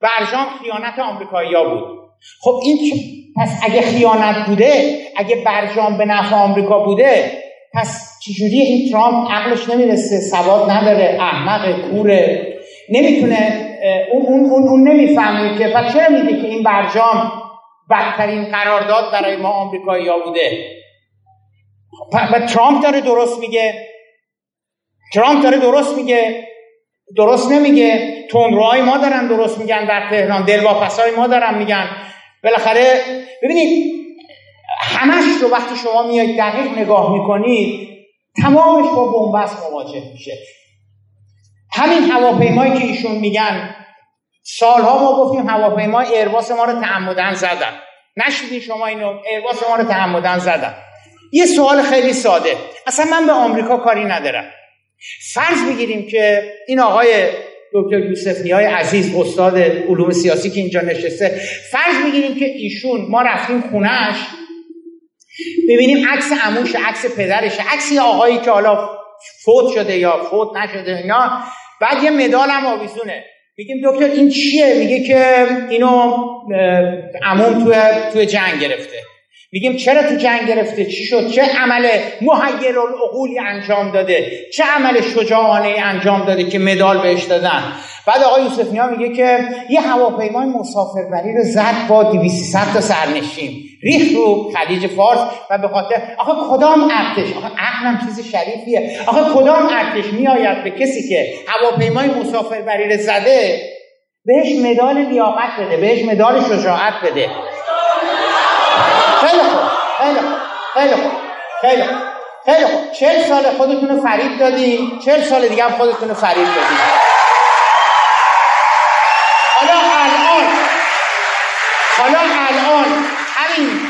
برجام خیانت آمریکایی‌ها بود. خب این پس اگه خیانت بوده اگه برجام به نفع آمریکا بوده پس چجوری این ترامپ عقلش نمی‌رسه سواد نداره احمق کوره؟ نمی‌تونه اون, اون, اون, اون نمی‌فهمه که پس چرا میگه که این برجام بدترین قرارداد برای ما آمریکایی ها بوده. و ترامپ داره درست میگه. ترامپ داره درست میگه. درست نمیگه. تندروهای ما دارن درست میگن در تهران. دلواپسای ما دارن میگن. بالاخره ببینید همش رو وقتی شما میایید دقیق نگاه می‌کنید تمامش با بنبست مواجه میشه. همین هواپیمایی که ایشون میگن سالها ما گفتیم هواپیمای ایرباس ما رو تعمدن زدن. نشیدین شما اینو ایرباس ما رو تعمدن زدن. یه سوال خیلی ساده. اصلا من به آمریکا کاری ندارم. فرض بگیریم که این آقای دکتر یوسف نیای عزیز استاد علوم سیاسی که اینجا نشسته فرض بگیریم که ایشون ما رفتیم خونهش ببینیم عکس عموش عکس پدرش عکس یه آقایی که حالا فوت شده یا فوت نشده اینا بعد یه مدال هم آویزونه. میگیم دکتر این چیه؟ میگه که اینو عموم توی توی جنگ گرفته. میگیم چرا تو جنگ گرفته؟ چی شد؟ چه عمل محیر العقولی انجام داده؟ چه عمل شجاعانه انجام داده که مدال بهش دادن؟ بعد آقای یوسف نیا میگه که یه هواپیمای مسافربری رو زد با 200 تا سرنشین. ریخ رو خلیج فارس و به خاطر آخه کدام ارتش؟ آخه عقلم چیز شریفیه. آخه کدام ارتش میآید به کسی که هواپیمای مسافربری رو زده؟ بهش مدال لیاقت بده بهش مدال شجاعت بده. خیلی خوب خیلی خوب خیلی خوب خیلی خوب خیلی خوب. چل سال خودتون رو فریب دادی چل سال دیگه هم خودتون رو فریب دادی حالا الان حالا الان همین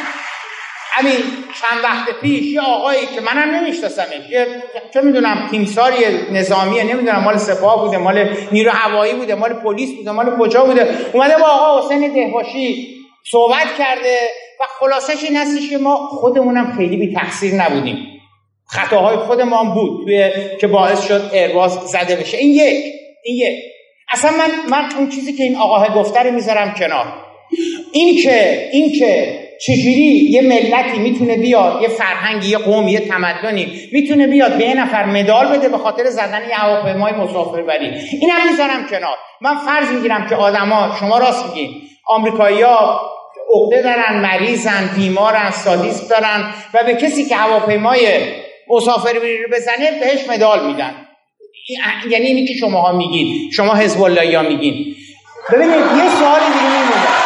همین چند وقت پیش یه آقایی که منم نمیشناسمش یه چه می‌دونم تیمساری نظامیه نمی‌دونم مال سپاه بوده مال نیرو هوایی بوده مال پلیس بوده مال کجا بوده. اومده با آقا حسین دهباشی صحبت کرده و خلاصش این هستش که ما خودمونم خیلی بی تقصیر نبودیم. خطاهای خودمان بود توی که باعث شد ارواز زده بشه. این یک. این یک. اصلا من من اون چیزی که این آقاه گفته رو می‌ذارم کنار. این که این که چجوری یه ملتی می‌تونه بیاد؟ یه فرهنگی یه قومی یه تمدنی می‌تونه بیاد به یه نفر مدال بده به خاطر زدن یه هواپیمای مسافربری. اینم می‌ذارم کنار. من فرض می‌گیرم که آدما شما راست میگین آمریکایی‌ها عقده دارن مریضن بیمارن سادیسم دارن و به کسی که هواپیمای مسافربری رو بزنه بهش مدال میدن. یعنی اینی که شماها میگین شما حزب الله میگین. ببینید یه سوالی دیگه میمونه.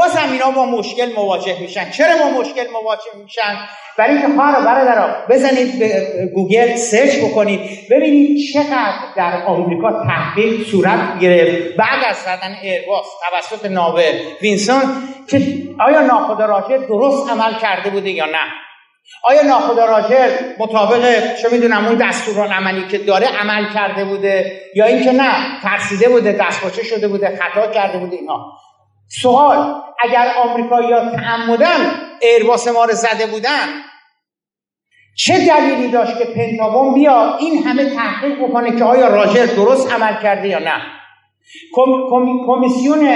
بازم اینا با مشکل مواجه میشن. چرا با مشکل مواجه میشن؟ برای اینکه خواهر برادرها بزنید به گوگل search بکنید ببینید چقدر در آمریکا تحقیق صورت گرفت. بعد از زدن ایرباس توسط ناو وینسون که آیا ناخدا راجر درست عمل کرده بوده یا نه؟ آیا ناخدا راجر مطابق چه می‌دونم اون عملی که داره عمل کرده بوده یا اینکه نه ترسیده بوده دستپاچه شده بوده خطا کرده بوده اینا سوال اگر آمریکایی‌ها تعمداً ایرباس ما رو زده بودن چه دلیلی داشت که پنتاگون بیا این همه تحقیق بکنه که آیا راجر درست عمل کرده یا نه؟ کمیسیون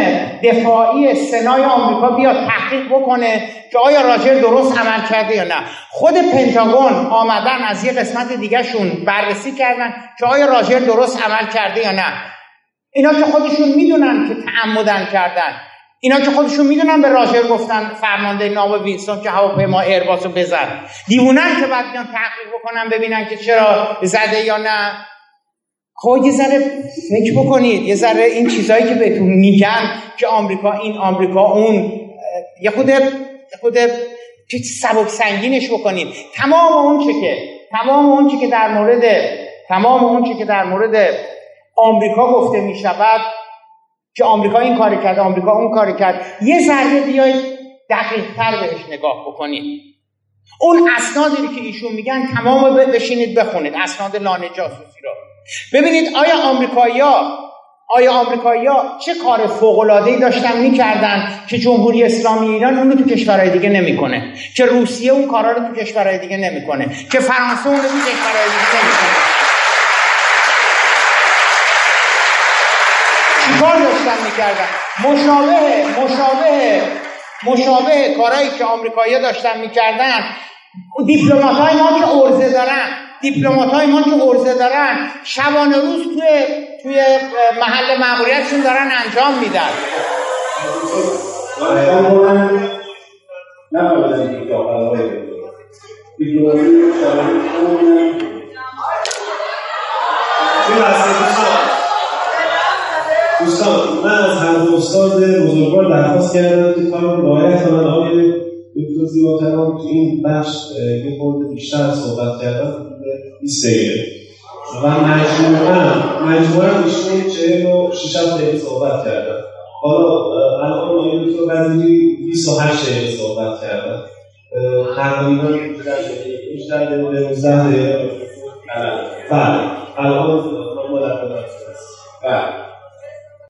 دفاعی سنای آمریکا بیا تحقیق بکنه که آیا راجر درست عمل کرده یا نه. خود پنتاگون آمدن از یه قسمت دیگهشون بررسی کردن که آیا راجر درست عمل کرده یا نه. اینا که خودشون می‌دونن که تعمدن کردن. اینا که خودشون می‌دونن به راجر گفتن فرمانده ناو وینستون که هواپیما ایرباس رو بزن. دیوونن که بعد بیان تحقیق بکنن ببینن که چرا زده یا نه. خب یه ذره فکر بکنید یه ذره این چیزهایی که بهتون میگن که آمریکا این آمریکا اون یه خود خود سبک سنگینش بکنید. تمام اون چه که تمام اون چه که در مورد تمام اون چه که در مورد آمریکا گفته می شود که آمریکا این کاری کرد آمریکا اون کاری کرد. یه ذره بیاید دقیق تر بهش نگاه بکنید. اون اسنادی که ایشون میگن تمام بشینید بخونید اسناد لانه جاسوسی را ببینید آیا آمریکایی‌ها آیا آمریکایی‌ها چه کار فوق‌العاده‌ای داشتن می‌کردن که جمهوری اسلامی ایران اون رو تو کشورهای دیگه نمی‌کنه که روسیه اون کارا رو تو کشورهای دیگه نمی‌کنه که فرانسه اون رو تو کشورهای دیگه نمی‌کنه؟ داشتن می‌کردن. مشابه مشابه مشابه کارهایی که آمریکایی‌ها داشتن می‌کردن. دیپلمات های ما که ارزه دارن. دیپلمات های ما که ارزه دارن. شبانه روز توی توی محل معمولیتشون دارن انجام میدن. دوستان من از هر دو استاد بزرگوار درخواست کردم که کار رو رعایت کنن آقای دکتر زیبا کلام تو این بخش یه خورده بیشتر صحبت کردن 20 دقیقه. و مجموعا مجموعا ایشون 46 دقیقه صحبت کردن حالا الان آقای دکتر وزیری 28 دقیقه صحبت کردن تقریبا بیشتر دقیقه 19 دقیقه بله الان ما در خدمت بله.